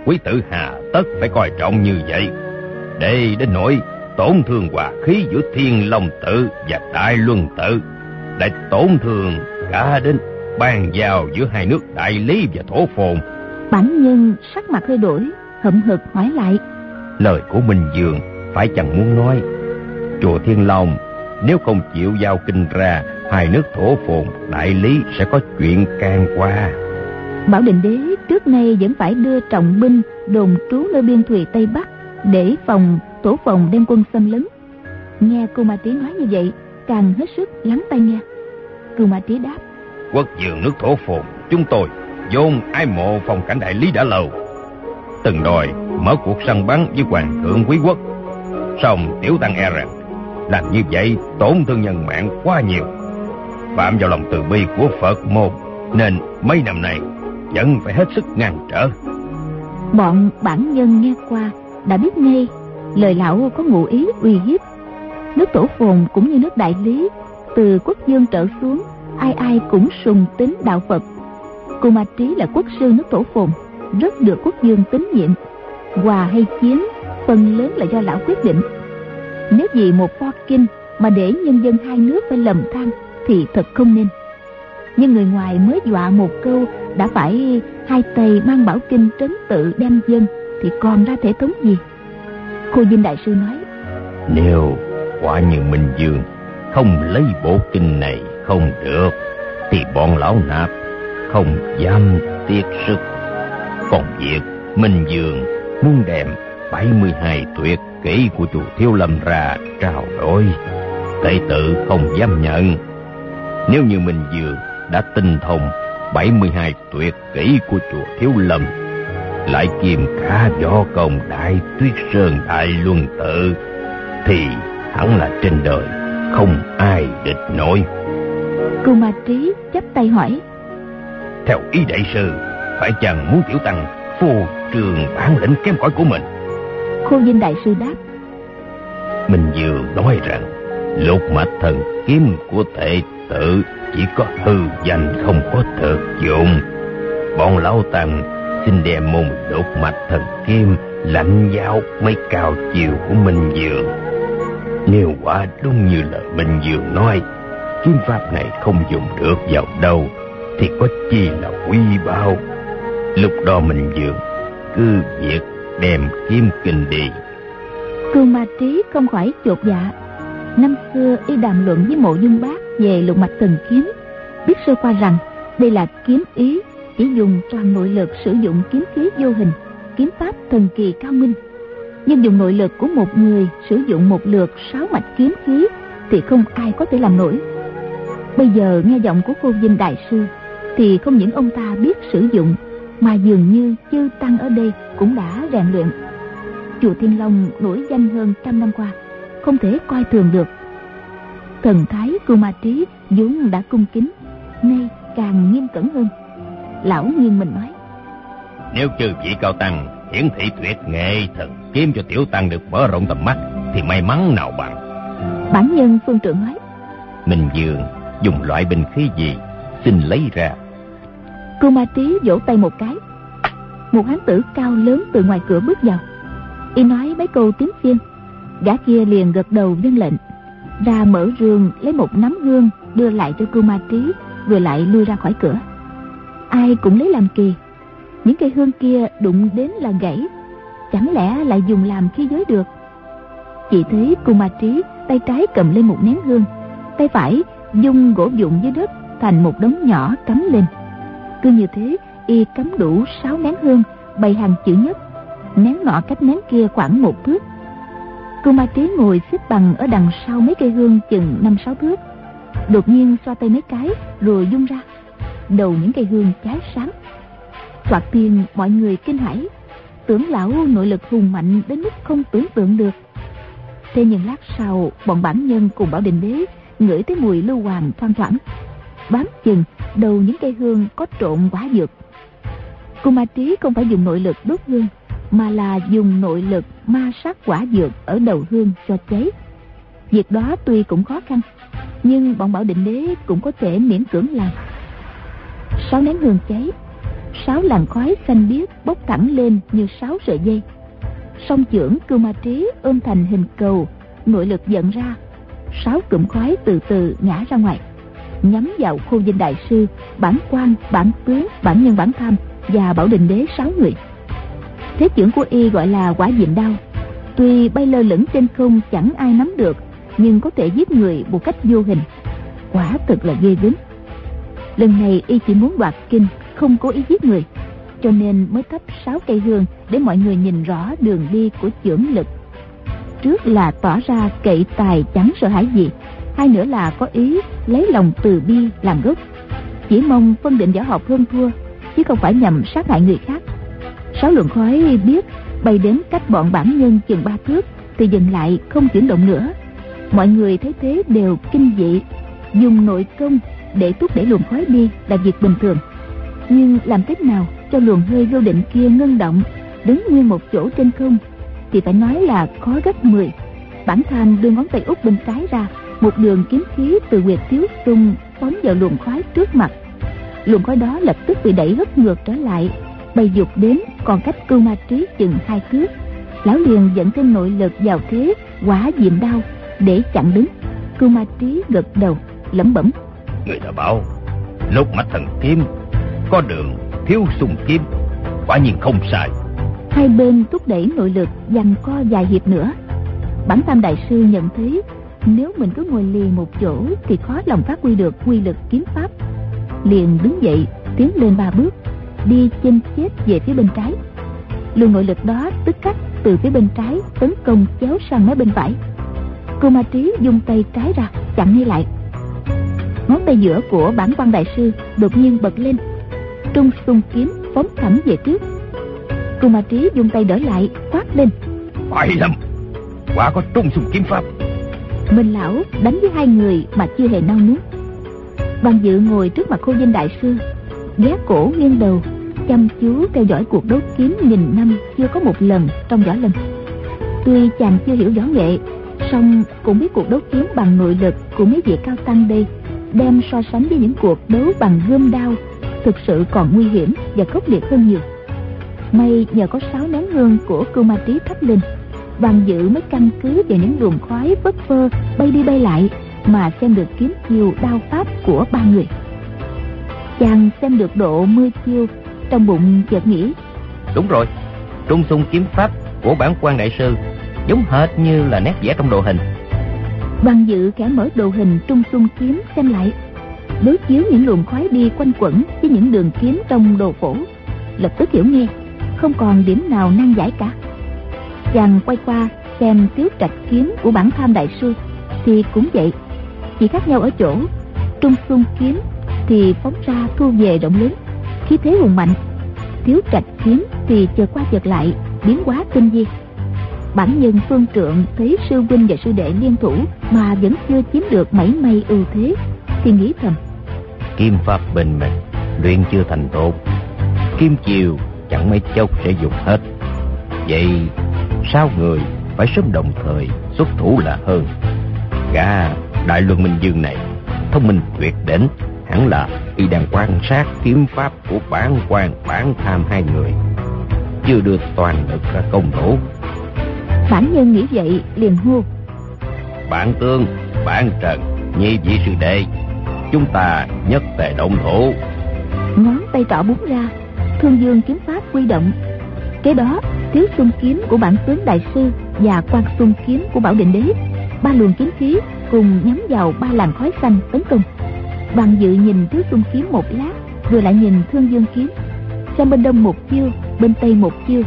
Quý tử hà tất phải coi trọng như vậy. Để đến nỗi tổn thương hòa khí giữa thiên long tự và đại luân tự lại tổn thương cả đến bàn giao giữa hai nước đại lý và thổ phồn. Bản nhân sắc mặt hơi đổi hậm hực hỏi lại. Lời của minh dương phải chẳng muốn nói chùa thiên long nếu không chịu giao kinh ra hai nước thổ phồn đại lý sẽ có chuyện can qua. Bảo định đế trước nay vẫn phải đưa trọng binh đồn trú nơi biên thùy tây bắc để phòng tổ phòng đem quân xâm lấn. Nghe cô ma trí nói như vậy càng hết sức lắng tai nghe. Cô ma trí đáp quốc dương nước thổ phồn chúng tôi vốn ai mộ phòng cảnh đại lý đã lâu. Từng đòi mở cuộc săn bắn với hoàng thượng quý quốc. Song tiểu tăng e rằng làm như vậy tổn thương nhân mạng quá nhiều phạm vào lòng từ bi của phật môn nên mấy năm nay vẫn phải hết sức ngăn trở. Bọn bản nhân nghe qua đã biết ngay, lời lão có ngụ ý uy hiếp. Nước tổ phồn cũng như nước đại lý, từ quốc dương trở xuống, ai ai cũng sùng tín đạo phật. Cô ma trí là quốc sư nước tổ phồn, rất được quốc dương tín nhiệm. Hòa hay chiến, phần lớn là do lão quyết định. Nếu vì một pho kinh mà để nhân dân hai nước phải lầm than thì thật không nên nhưng người ngoài mới dọa một câu đã phải hai tay mang bảo kinh trấn tự đem dân thì còn ra thể thống gì cô dinh đại sư nói Nếu quả như Minh Dương không lấy bộ kinh này không được, thì bọn lão nạp không dám tiếc sức. Còn việc Minh Dương muốn đem 72 tuyệt kỹ của chùa Thiếu Lâm ra trao đổi, Tệ tự không dám nhận. Nếu như Minh Dương đã tinh thông 72 tuyệt kỹ của chùa Thiếu Lâm, lại kiềm khá võ công đại tuyết sơn đại luân tự, thì hẳn là trên đời không ai địch nổi. Cô Ma Trí chắp tay hỏi. Theo ý đại sư, phải chăng muốn tiểu tăng phù trường bản lĩnh kém cỏi của mình? Khô Vinh đại sư đáp. Mình vừa nói rằng lục mạch thần kiếm của thể tự chỉ có hư danh không có thực dụng. Bọn lão tần xin đem môn đột mạch thần kim lãnh giáo mấy cao chiều của Minh Dường. Nếu quả đúng như lời Minh Dường nói, kiếm pháp này không dùng được vào đâu, thì có chi là quý bao. Lúc đó Minh Dường cứ việc đem kiếm kinh đi. Cương Ma Trí không khỏi chột dạ. Năm xưa y đàm luận với mộ dung bác về lục mạch thần kiếm, biết sơ qua rằng đây là kiếm ý chỉ dùng toàn nội lực sử dụng kiếm khí vô hình, kiếm pháp thần kỳ cao minh. Nhưng dùng nội lực của một người sử dụng một lượt sáu mạch kiếm khí thì không ai có thể làm nổi. Bây giờ nghe giọng của cô Vinh Đại Sư thì không những ông ta biết sử dụng mà dường như chư tăng ở đây cũng đã rèn luyện. Chùa Thiên Long nổi danh hơn trăm năm qua, không thể coi thường được. Thần thái của ma trí vốn đã cung kính, nay càng nghiêm cẩn hơn. Lão nghiêng mình nói. Nếu chư vị cao tăng hiển thị tuyệt nghệ thần kiếm cho tiểu tăng được mở rộng tầm mắt thì may mắn nào bằng. Bản nhân phương trưởng nói. Minh Dương dùng loại bình khí gì xin lấy ra Cô ma trí vỗ tay một cái Một hán tử cao lớn từ ngoài cửa bước vào Y nói mấy câu tiếng phiên Gã kia liền gật đầu vâng lệnh. Ra mở rương lấy một nắm hương Đưa lại cho cưu ma trí Rồi lại lui ra khỏi cửa. Ai cũng lấy làm kỳ. Những cây hương kia đụng đến là gãy. Chẳng lẽ lại dùng làm khí giới được? Chỉ thấy cô ma trí Tay trái cầm lên một nén hương, Tay phải dung gỗ dụng dưới đất Thành một đống nhỏ cắm lên. Cứ như thế, y cắm đủ sáu nén hương, bày hàng chữ nhất. Nén nọ cách nén kia khoảng một thước cô ma trí ngồi xếp bằng ở đằng sau mấy cây hương chừng năm sáu thước. Đột nhiên xoa tay mấy cái, rồi dung ra. Đầu những cây hương cháy sáng thoạt tiên, mọi người kinh hãi. Tưởng lão nội lực hùng mạnh đến mức không tưởng tượng được. Thế nhưng lát sau, bọn bản nhân cùng bảo đình đế ngửi thấy mùi lưu hoàng thoang thoảng. Bám chừng, đầu những cây hương có trộn quả dược. Cô ma trí không phải dùng nội lực đốt hương mà là dùng nội lực, ma sát quả dược ở đầu hương cho cháy. Việc đó tuy cũng khó khăn, nhưng bọn bảo định đế cũng có thể miễn cưỡng làm. Sáu nén hương cháy, sáu làn khói xanh biếc bốc thẳng lên như sáu sợi dây. Song trưởng cưu ma trí ôm thành hình cầu, nội lực dẫn ra, sáu cụm khói từ từ ngã ra ngoài, nhắm vào khu dinh đại sư, bản quan, bản tướng, bản nhân, bản tham và bảo định đế sáu người thế trưởng của y gọi là quả diệm đao. Tuy bay lơ lửng trên không chẳng ai nắm được, nhưng có thể giết người một cách vô hình. Quả thực là ghê gớm. Lần này y chỉ muốn đoạt kinh, không cố ý giết người. Cho nên mới thắp sáu cây hương để mọi người nhìn rõ đường đi của trưởng lực. Trước là tỏ ra cậy tài chẳng sợ hãi gì, hai nữa là có ý lấy lòng từ bi làm gốc. Chỉ mong phân định võ học hơn thua, chứ không phải nhằm sát hại người khác sáu luồng khói biết bay đến cách bọn bản nhân chừng ba thước thì dừng lại không chuyển động nữa. Mọi người thấy thế đều kinh dị, dùng nội công để thúc đẩy luồng khói đi là việc bình thường. Nhưng làm cách nào cho luồng hơi vô định kia ngân động, đứng nguyên một chỗ trên không, thì phải nói là khó gấp 10 bản tham đưa ngón tay út bên trái ra, một đường kiếm khí từ quyệt thiếu tung phóng vào luồng khói trước mặt. Luồng khói đó lập tức bị đẩy hất ngược trở lại bay dục đến còn cách cưu ma trí chừng hai thước. Lão liền dẫn thêm nội lực vào thế quả diệm đau để chặn đứng. Cưu ma trí gật đầu lẩm bẩm. Người đã bảo lúc mắt thần kiếm có đường thiếu sung kiếm quả nhiên không sai. Hai bên thúc đẩy nội lực dằn co vài hiệp nữa. Bản tam đại sư nhận thấy nếu mình cứ ngồi lì một chỗ thì khó lòng phát huy được quy lực kiếm pháp. Liền đứng dậy tiến lên ba bước đi chênh chết về phía bên trái. Luồng nội lực đó tức khắc từ phía bên trái tấn công chéo sang mấy bên phải. Cô ma trí dùng tay trái ra chặn ngay lại. Ngón tay giữa của bản quan đại sư đột nhiên bật lên. Trung xung kiếm phóng thẳng về trước. Cô ma trí dùng tay đỡ lại quát lên. Phải lắm quả có trung xung kiếm pháp. Minh lão đánh với hai người mà chưa hề nao nước bằng dự ngồi trước mặt khô dinh đại sư ghé cổ nghiêng đầu chăm chú theo dõi cuộc đấu kiếm nghìn năm chưa có một lần trong võ lâm. Tuy chàng chưa hiểu võ nghệ, song cũng biết cuộc đấu kiếm bằng nội lực của mấy vị cao tăng đây đem so sánh với những cuộc đấu bằng gươm đao thực sự còn nguy hiểm và khốc liệt hơn nhiều. May nhờ có sáu nén hương của cưu ma trí thắp lên, bằng dự mới căn cứ vào những luồng khói phất phơ bay đi bay lại mà xem được kiếm chiêu đao pháp của ba người. Chàng xem được độ mươi chiêu trong bụng chợt nghĩ. Đúng rồi trung xung kiếm pháp của bản quan đại sư giống hệt như là nét vẽ trong đồ hình. Bằng dự kẻ mở đồ hình trung xung kiếm xem lại. Đối chiếu những luồng khói đi quanh quẩn với những đường kiếm trong đồ phổ lập tức hiểu nghe không còn điểm nào nan giải cả. Chàng quay qua xem tiếu trạch kiếm của bản tham đại sư thì cũng vậy. Chỉ khác nhau ở chỗ trung xung kiếm thì phóng ra thu về rộng lớn khí thế hùng mạnh, thiếu trạch kiếm thì chờ qua chợt lại, biến quá tinh vi. Bản nhân phương trượng thấy sư huynh và sư đệ liên thủ mà vẫn chưa chiếm được mảy may ưu thế, thì nghĩ thầm. Kim pháp bình mình, luyện chưa thành tốt kim chiều chẳng mấy chốc sẽ dùng hết. Vậy sao người phải sớm đồng thời xuất thủ là hơn? Gã đại luân minh dương này, thông minh tuyệt đỉnh hẳn là y đang quan sát kiếm pháp của bản quan bản tham hai người. Chưa được toàn lực ra công thủ bản nhân nghĩ vậy liền hô. Bản tương bản trần nhi vị sư đệ chúng ta nhất tề động thủ. Ngón tay trỏ búng ra thương dương kiếm pháp quy động. Kế đó tiếu xuân kiếm của bản tướng đại sư và quan xuân kiếm của bảo định đế ba luồng kiếm khí cùng nhắm vào ba làn khói xanh tấn công bằng dự nhìn thứ xuân kiếm một lát, rồi lại nhìn thương dương kiếm. Xem bên đông một chiêu, bên tây một chiêu.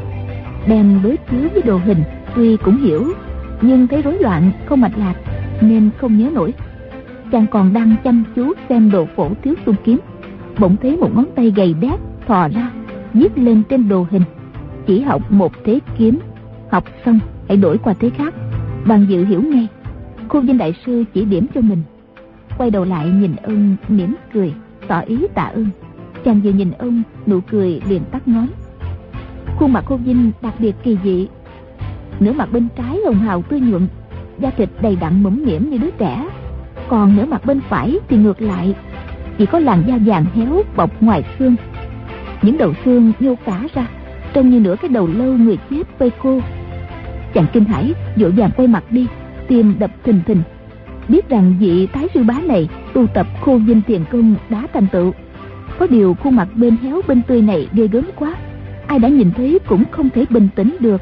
Đem đối chiếu với đồ hình, tuy cũng hiểu, nhưng thấy rối loạn, không mạch lạc, nên không nhớ nổi. Chàng còn đang chăm chú xem đồ phổ thiếu xuân kiếm. Bỗng thấy một ngón tay gầy đét, thò ra viết lên trên đồ hình. Chỉ học một thế kiếm. Học xong, hãy đổi qua thế khác. Bằng dự hiểu ngay. Khu vinh đại sư chỉ điểm cho mình quay đầu lại nhìn ông, mỉm cười, tỏ ý tạ ơn. Chàng vừa nhìn ông, nụ cười liền tắt ngón. Khuôn mặt cô vinh đặc biệt kỳ dị. Nửa mặt bên trái hồng hào tươi nhuận, da thịt đầy đặn mũm mỉm như đứa trẻ. Còn nửa mặt bên phải thì ngược lại, chỉ có làn da vàng héo bọc ngoài xương. Những đầu xương nhô cả ra, trông như nửa cái đầu lâu người chết phơi cô. chàng kinh hãi, vội vàng quay mặt đi, tim đập thình thình biết rằng vị thái sư bá này tu tập khô vinh tiền công đã thành tựu. Có điều khuôn mặt bên héo bên tươi này ghê gớm quá, ai đã nhìn thấy cũng không thể bình tĩnh được.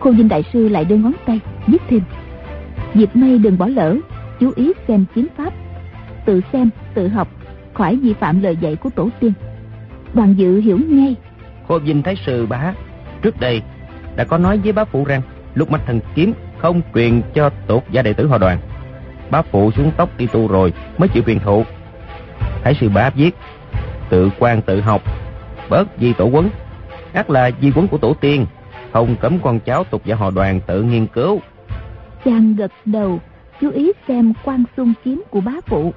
Khô vinh đại sư lại đưa ngón tay, viết thêm. Dịp may đừng bỏ lỡ, chú ý xem kiếm pháp. Tự xem, tự học, khỏi vi phạm lời dạy của tổ tiên. Đoàn dự hiểu ngay. Khô vinh thái sư bá, trước đây đã có nói với bá phụ rằng, lúc mạch thần kiếm không truyền cho tột gia đệ tử họ đoàn bá phụ xuống tóc đi tu rồi mới chịu truyền thụ thái sư bá viết, tự quan tự học, bớt di tổ quấn. Ác là di quấn của tổ tiên, không cấm con cháu tục gia họ đoàn tự nghiên cứu. Chàng gật đầu, chú ý xem quan xung kiếm của bá phụ.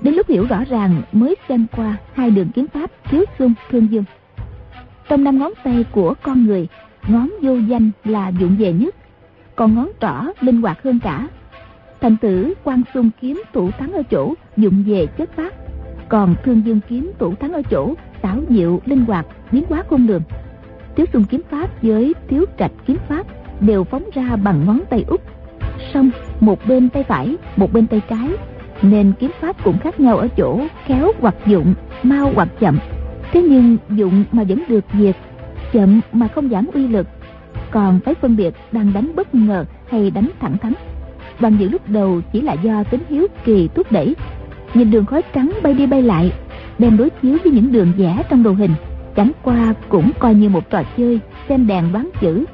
Đến lúc hiểu rõ ràng, mới xem qua hai đường kiếm pháp thiếu xung thương dương. Trong năm ngón tay của con người, ngón vô danh là dụng về nhất, còn ngón trỏ linh hoạt hơn cả thành tử quan xung kiếm thủ thắng ở chỗ, dụng về chất phát. Còn thương dương kiếm thủ thắng ở chỗ xảo diệu linh hoạt, biến hóa khôn lường. Tiếu xung kiếm pháp với tiếu trạch kiếm pháp đều phóng ra bằng ngón tay út. Song, một bên tay phải, một bên tay trái, nên kiếm pháp cũng khác nhau ở chỗ khéo hoặc dụng, mau hoặc chậm. Thế nhưng dụng mà vẫn được diệt, chậm mà không giảm uy lực. Còn phải phân biệt đang đánh bất ngờ hay đánh thẳng thắn đoàn dự lúc đầu chỉ là do tính hiếu kỳ thúc đẩy, nhìn đường khói trắng bay đi bay lại, đem đối chiếu với những đường vẽ trong đồ hình, chẳng qua cũng coi như một trò chơi xem đèn đoán chữ.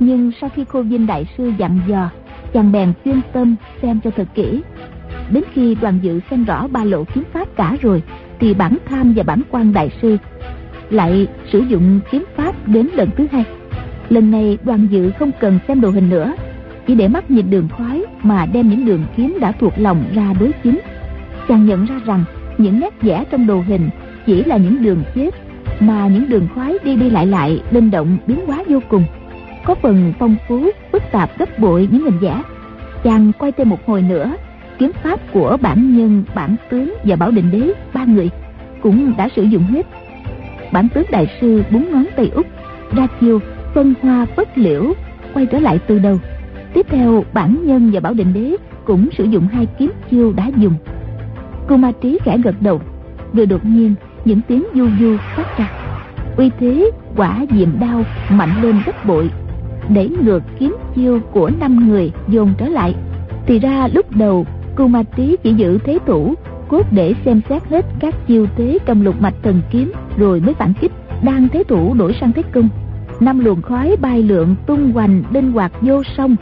Nhưng sau khi cô vinh đại sư dặn dò, chàng bèn chuyên tâm xem cho thật kỹ. Đến khi đoàn dự xem rõ ba lộ kiếm pháp cả rồi, thì bản tham và bản quan đại sư lại sử dụng kiếm pháp đến lần thứ hai. Lần này đoàn dự không cần xem đồ hình nữa chỉ để mắt nhìn đường khói mà đem những đường kiếm đã thuộc lòng ra đối chính chàng nhận ra rằng những nét vẽ trong đồ hình chỉ là những đường chết, mà những đường khói đi đi lại lại, linh động biến hóa vô cùng. Có phần phong phú, phức tạp gấp bội những hình vẽ. Chàng quay thêm một hồi nữa, kiếm pháp của bản nhân, bản tướng và bảo định đế, ba người, cũng đã sử dụng hết. Bản tướng đại sư búng ngón tay út, ra chiêu phân hoa phất liễu, quay trở lại từ đầu tiếp theo, bản nhân và bảo định đế cũng sử dụng hai kiếm chiêu đã dùng. Cô ma trí khẽ gật đầu vừa đột nhiên những tiếng du du phát ra. Uy thế, quả diệm đao mạnh lên gấp bội, đẩy ngược kiếm chiêu của năm người dồn trở lại. Thì ra lúc đầu cô ma trí chỉ giữ thế thủ, cốt để xem xét hết các chiêu thế trong lục mạch thần kiếm, rồi mới phản kích, đang thế thủ đổi sang thế cung. Năm luồng khói bay lượn tung hoành đinh hoạt vô sông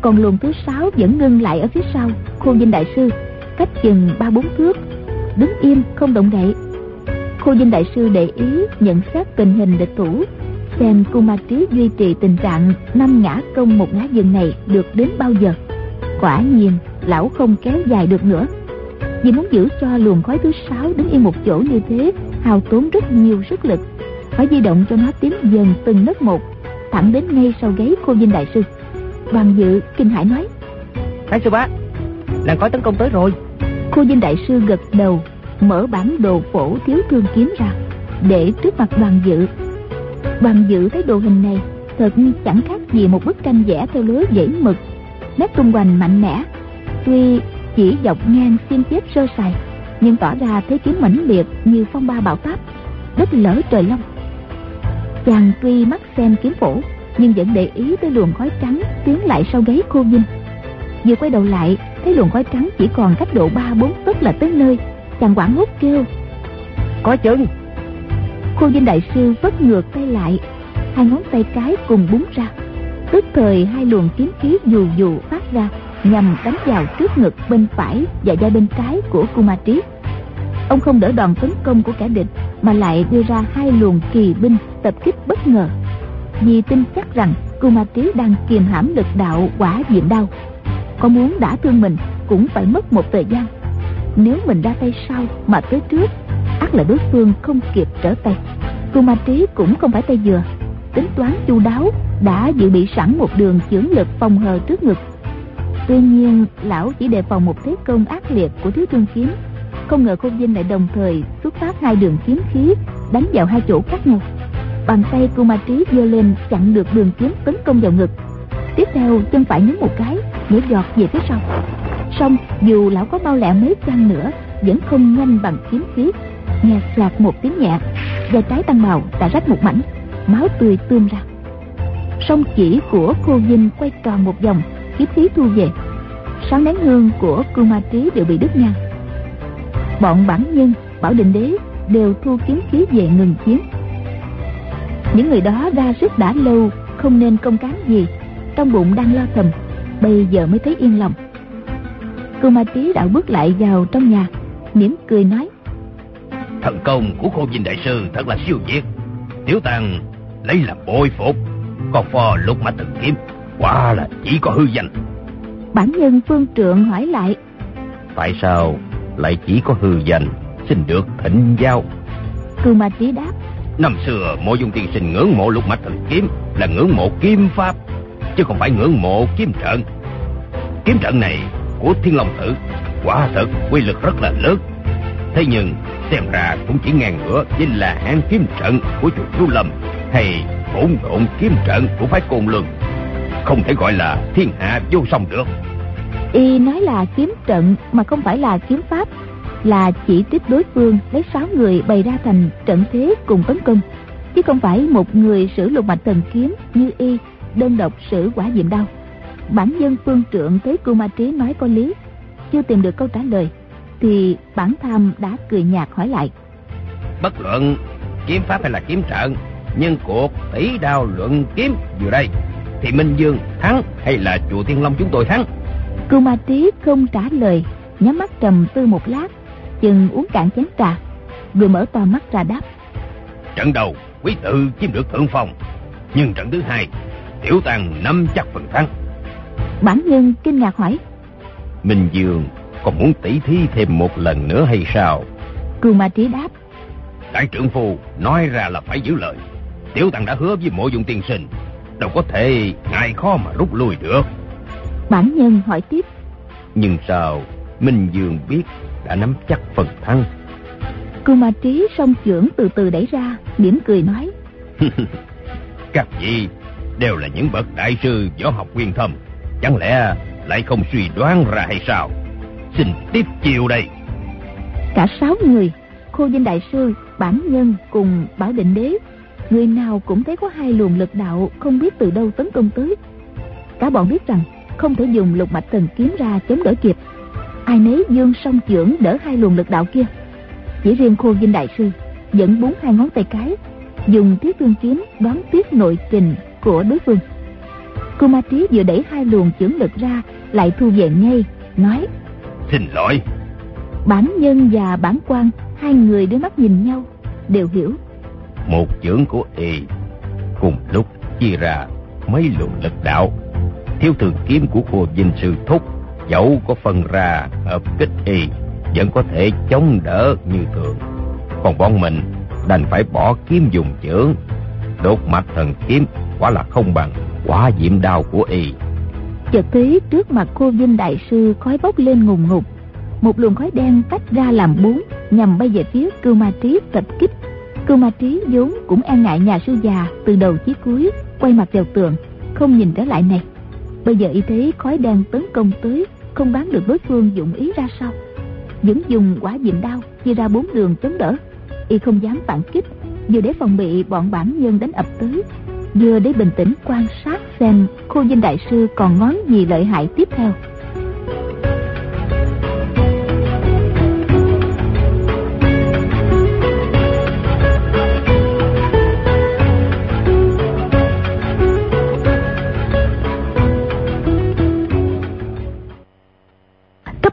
còn luồng thứ sáu vẫn ngưng lại ở phía sau khu dinh đại sư. Cách chừng ba bốn thước, đứng im không động đậy. Khu dinh đại sư để ý, nhận xét tình hình địch thủ, xem cô ma trí duy trì tình trạng năm ngã công một ngã dừng này được đến bao giờ. Quả nhiên, lão không kéo dài được nữa. Vì muốn giữ cho luồng khói thứ sáu đứng yên một chỗ như thế, hao tốn rất nhiều sức lực. Phải di động cho nó tiến dần từng nấc một, thẳng đến ngay sau gáy cô dinh đại sư đoàn dự kinh hãi nói. Thái sư bá làn khói tấn công tới rồi. Cô dinh đại sư gật đầu mở bản đồ phổ thiếu thương kiếm ra để trước mặt đoàn dự. Đoàn dự thấy đồ hình này thật chẳng khác gì một bức tranh vẽ theo lối dãy mực nét tung hoành mạnh mẽ. Tuy chỉ dọc ngang xiên chép sơ sài nhưng tỏ ra thế kiếm mãnh liệt như phong ba bão táp đất lở trời long. Chàng tuy mắt xem kiếm phổ nhưng vẫn để ý tới luồng khói trắng tiến lại sau gáy cô vinh vừa quay đầu lại thấy luồng khói trắng chỉ còn cách độ ba bốn tấc là tới nơi chàng quảng hốt kêu có chừng cô vinh đại sư vất ngược tay lại hai ngón tay cái cùng búng ra tức thời hai luồng kiếm khí dù dù phát ra nhằm đánh vào trước ngực bên phải và vai bên trái của Kuma Trí. Ông không đỡ đòn tấn công của kẻ địch mà lại đưa ra hai luồng kỳ binh tập kích bất ngờ. Vì tin chắc rằng Kuma Trí đang kiềm hãm lực đạo quả diệm đau. Có muốn đả thương mình cũng phải mất một thời gian. Nếu mình ra tay sau mà tới trước, ắt là đối phương không kịp trở tay. Kuma Trí cũng không phải tay dừa, tính toán chu đáo đã dự bị sẵn một đường chưởng lực phòng hờ trước ngực tuy nhiên lão chỉ đề phòng một thế công ác liệt của thiếu thương kiếm không ngờ khôn vinh lại đồng thời xuất phát hai đường kiếm khí đánh vào hai chỗ khác nhau bàn tay của ma trí giơ lên chặn được đường kiếm tấn công vào ngực. Tiếp theo, chân phải nhấn một cái, nhảy giọt về phía sau. Song dù lão có bao lẹ mấy chăng nữa, vẫn không nhanh bằng kiếm khí. Nghe sạc một tiếng nhẹ da trái tăng màu đã rách một mảnh, máu tươi tươm ra. Song chỉ của cô vinh quay tròn một vòng, kiếm khí thu về. Sáng nén hương của cưu ma trí đều bị đứt ngang. Bọn bản nhân, bảo định đế đều thu kiếm khí về ngừng chiến những người đó ra sức đã lâu không nên công cán gì. Trong bụng đang lo thầm bây giờ mới thấy yên lòng. Cưu ma trí đạo bước lại vào trong nhà mỉm cười nói thần công của khô dinh đại sư thật là siêu việt. Tiểu tàng lấy làm bội phục còn phò lục mã thần kiếm quả là chỉ có hư danh. Bản nhân phương trượng hỏi lại tại sao lại chỉ có hư danh xin được thỉnh giao cưu ma trí đáp năm xưa, mộ dung tiên sinh ngưỡng mộ lục mạch thần kiếm là ngưỡng mộ kiếm pháp, chứ không phải ngưỡng mộ kiếm trận. Kiếm trận này của thiên long tử, quả thật quy lực rất là lớn. Thế nhưng, xem ra cũng chỉ ngang ngửa với là hán kiếm trận của chùa chú lâm hay hỗn độn kiếm trận của phái côn lương không thể gọi là thiên hạ vô song được. Y nói là kiếm trận mà không phải là kiếm pháp là chỉ trích đối phương lấy sáu người bày ra thành trận thế cùng tấn công chứ không phải một người sử lục mạch thần kiếm như y đơn độc sử quả diệm đau Bản dân phương trượng thấy cô ma trí nói có lý, chưa tìm được câu trả lời, thì bản tham đã cười nhạt hỏi lại. Bất luận kiếm pháp hay là kiếm trận, nhưng cuộc tỷ đao luận kiếm vừa đây, thì Minh Dương thắng hay là chùa Thiên Long chúng tôi thắng? Cô ma trí không trả lời, nhắm mắt trầm tư một lát, chừng uống cạn chén trà, rồi mở to mắt ra đáp. Trận đầu, quý tự chiếm được thượng phong, nhưng trận thứ hai, tiểu tàng nắm chắc phần thắng. Bản nhân kinh ngạc hỏi. Minh Dương còn muốn tỉ thí thêm một lần nữa hay sao? Cưu Ma Trí đáp. Đại trưởng phu nói ra là phải giữ lời. Tiểu Tăng đã hứa với mộ dụng tiên sinh. Đâu có thể ngại khó mà rút lui được. Bản nhân hỏi tiếp. Nhưng sao Minh Dương biết đã nắm chắc phần thắng? Cưu Ma Trí song trưởng từ từ đẩy ra, mỉm cười nói. Các vị đều là những bậc đại sư võ học quyên thâm. Chẳng lẽ lại không suy đoán ra hay sao? Xin tiếp chiều đây. Cả sáu người, Khô Vinh Đại Sư, Bản Nhân cùng Bảo Định Đế, người nào cũng thấy có hai luồng lực đạo không biết từ đâu tấn công tới. Cả bọn biết rằng không thể dùng lục mạch thần kiếm ra chống đỡ kịp. Ai nấy dương song trưởng đỡ hai luồng lực đạo kia. Chỉ riêng Khô Vinh Đại Sư dẫn bốn hai ngón tay cái, dùng thiết thương kiếm đoán tiếp nội kình của đối phương. Cô Ma Trí vừa đẩy hai luồng chưởng lực ra lại thu về ngay, nói Xin lỗi. Bản nhân và bản quan hai người đưa mắt nhìn nhau, đều hiểu. Một chưởng của y cùng lúc chia ra mấy luồng lực đạo. Thiếu thường kiếm của cô Vinh Sư Thúc dẫu có phần ra hợp kích y, vẫn có thể chống đỡ như thường. Còn bọn mình đành phải bỏ kiếm dùng chưởng. Đột mạch thần kiếm quả là không bằng quả diệm đao của y chợt thấy trước mặt cô vinh đại sư khói bốc lên ngùng ngục một luồng khói đen tách ra làm bốn, nhằm bay về phía cưu ma trí tập kích cưu ma trí vốn cũng e ngại nhà sư già từ đầu chí cuối, quay mặt vào tường, không nhìn trở lại này bây giờ y thấy khói đen tấn công tới không đoán được đối phương dụng ý ra sao. Vẫn dùng quả diệm đao chia ra bốn đường chống đỡ, y không dám phản kích, vừa để phòng bị bọn bản nhân đánh ập tới, vừa để bình tĩnh quan sát xem khô dinh đại sư còn ngón gì lợi hại tiếp theo.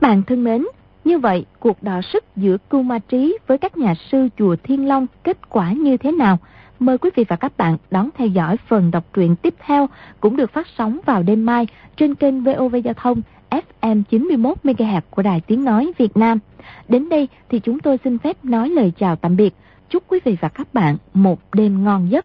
Bạn thân mến, như vậy cuộc đọ sức giữa Cưu Ma Trí với các nhà sư chùa Thiên Long kết quả như thế nào? Mời quý vị và các bạn đón theo dõi phần đọc truyện tiếp theo cũng được phát sóng vào đêm mai trên kênh VOV Giao thông FM 91 MHz của Đài Tiếng nói Việt Nam. Đến đây thì chúng tôi xin phép nói lời chào tạm biệt. Chúc quý vị và các bạn một đêm ngon giấc.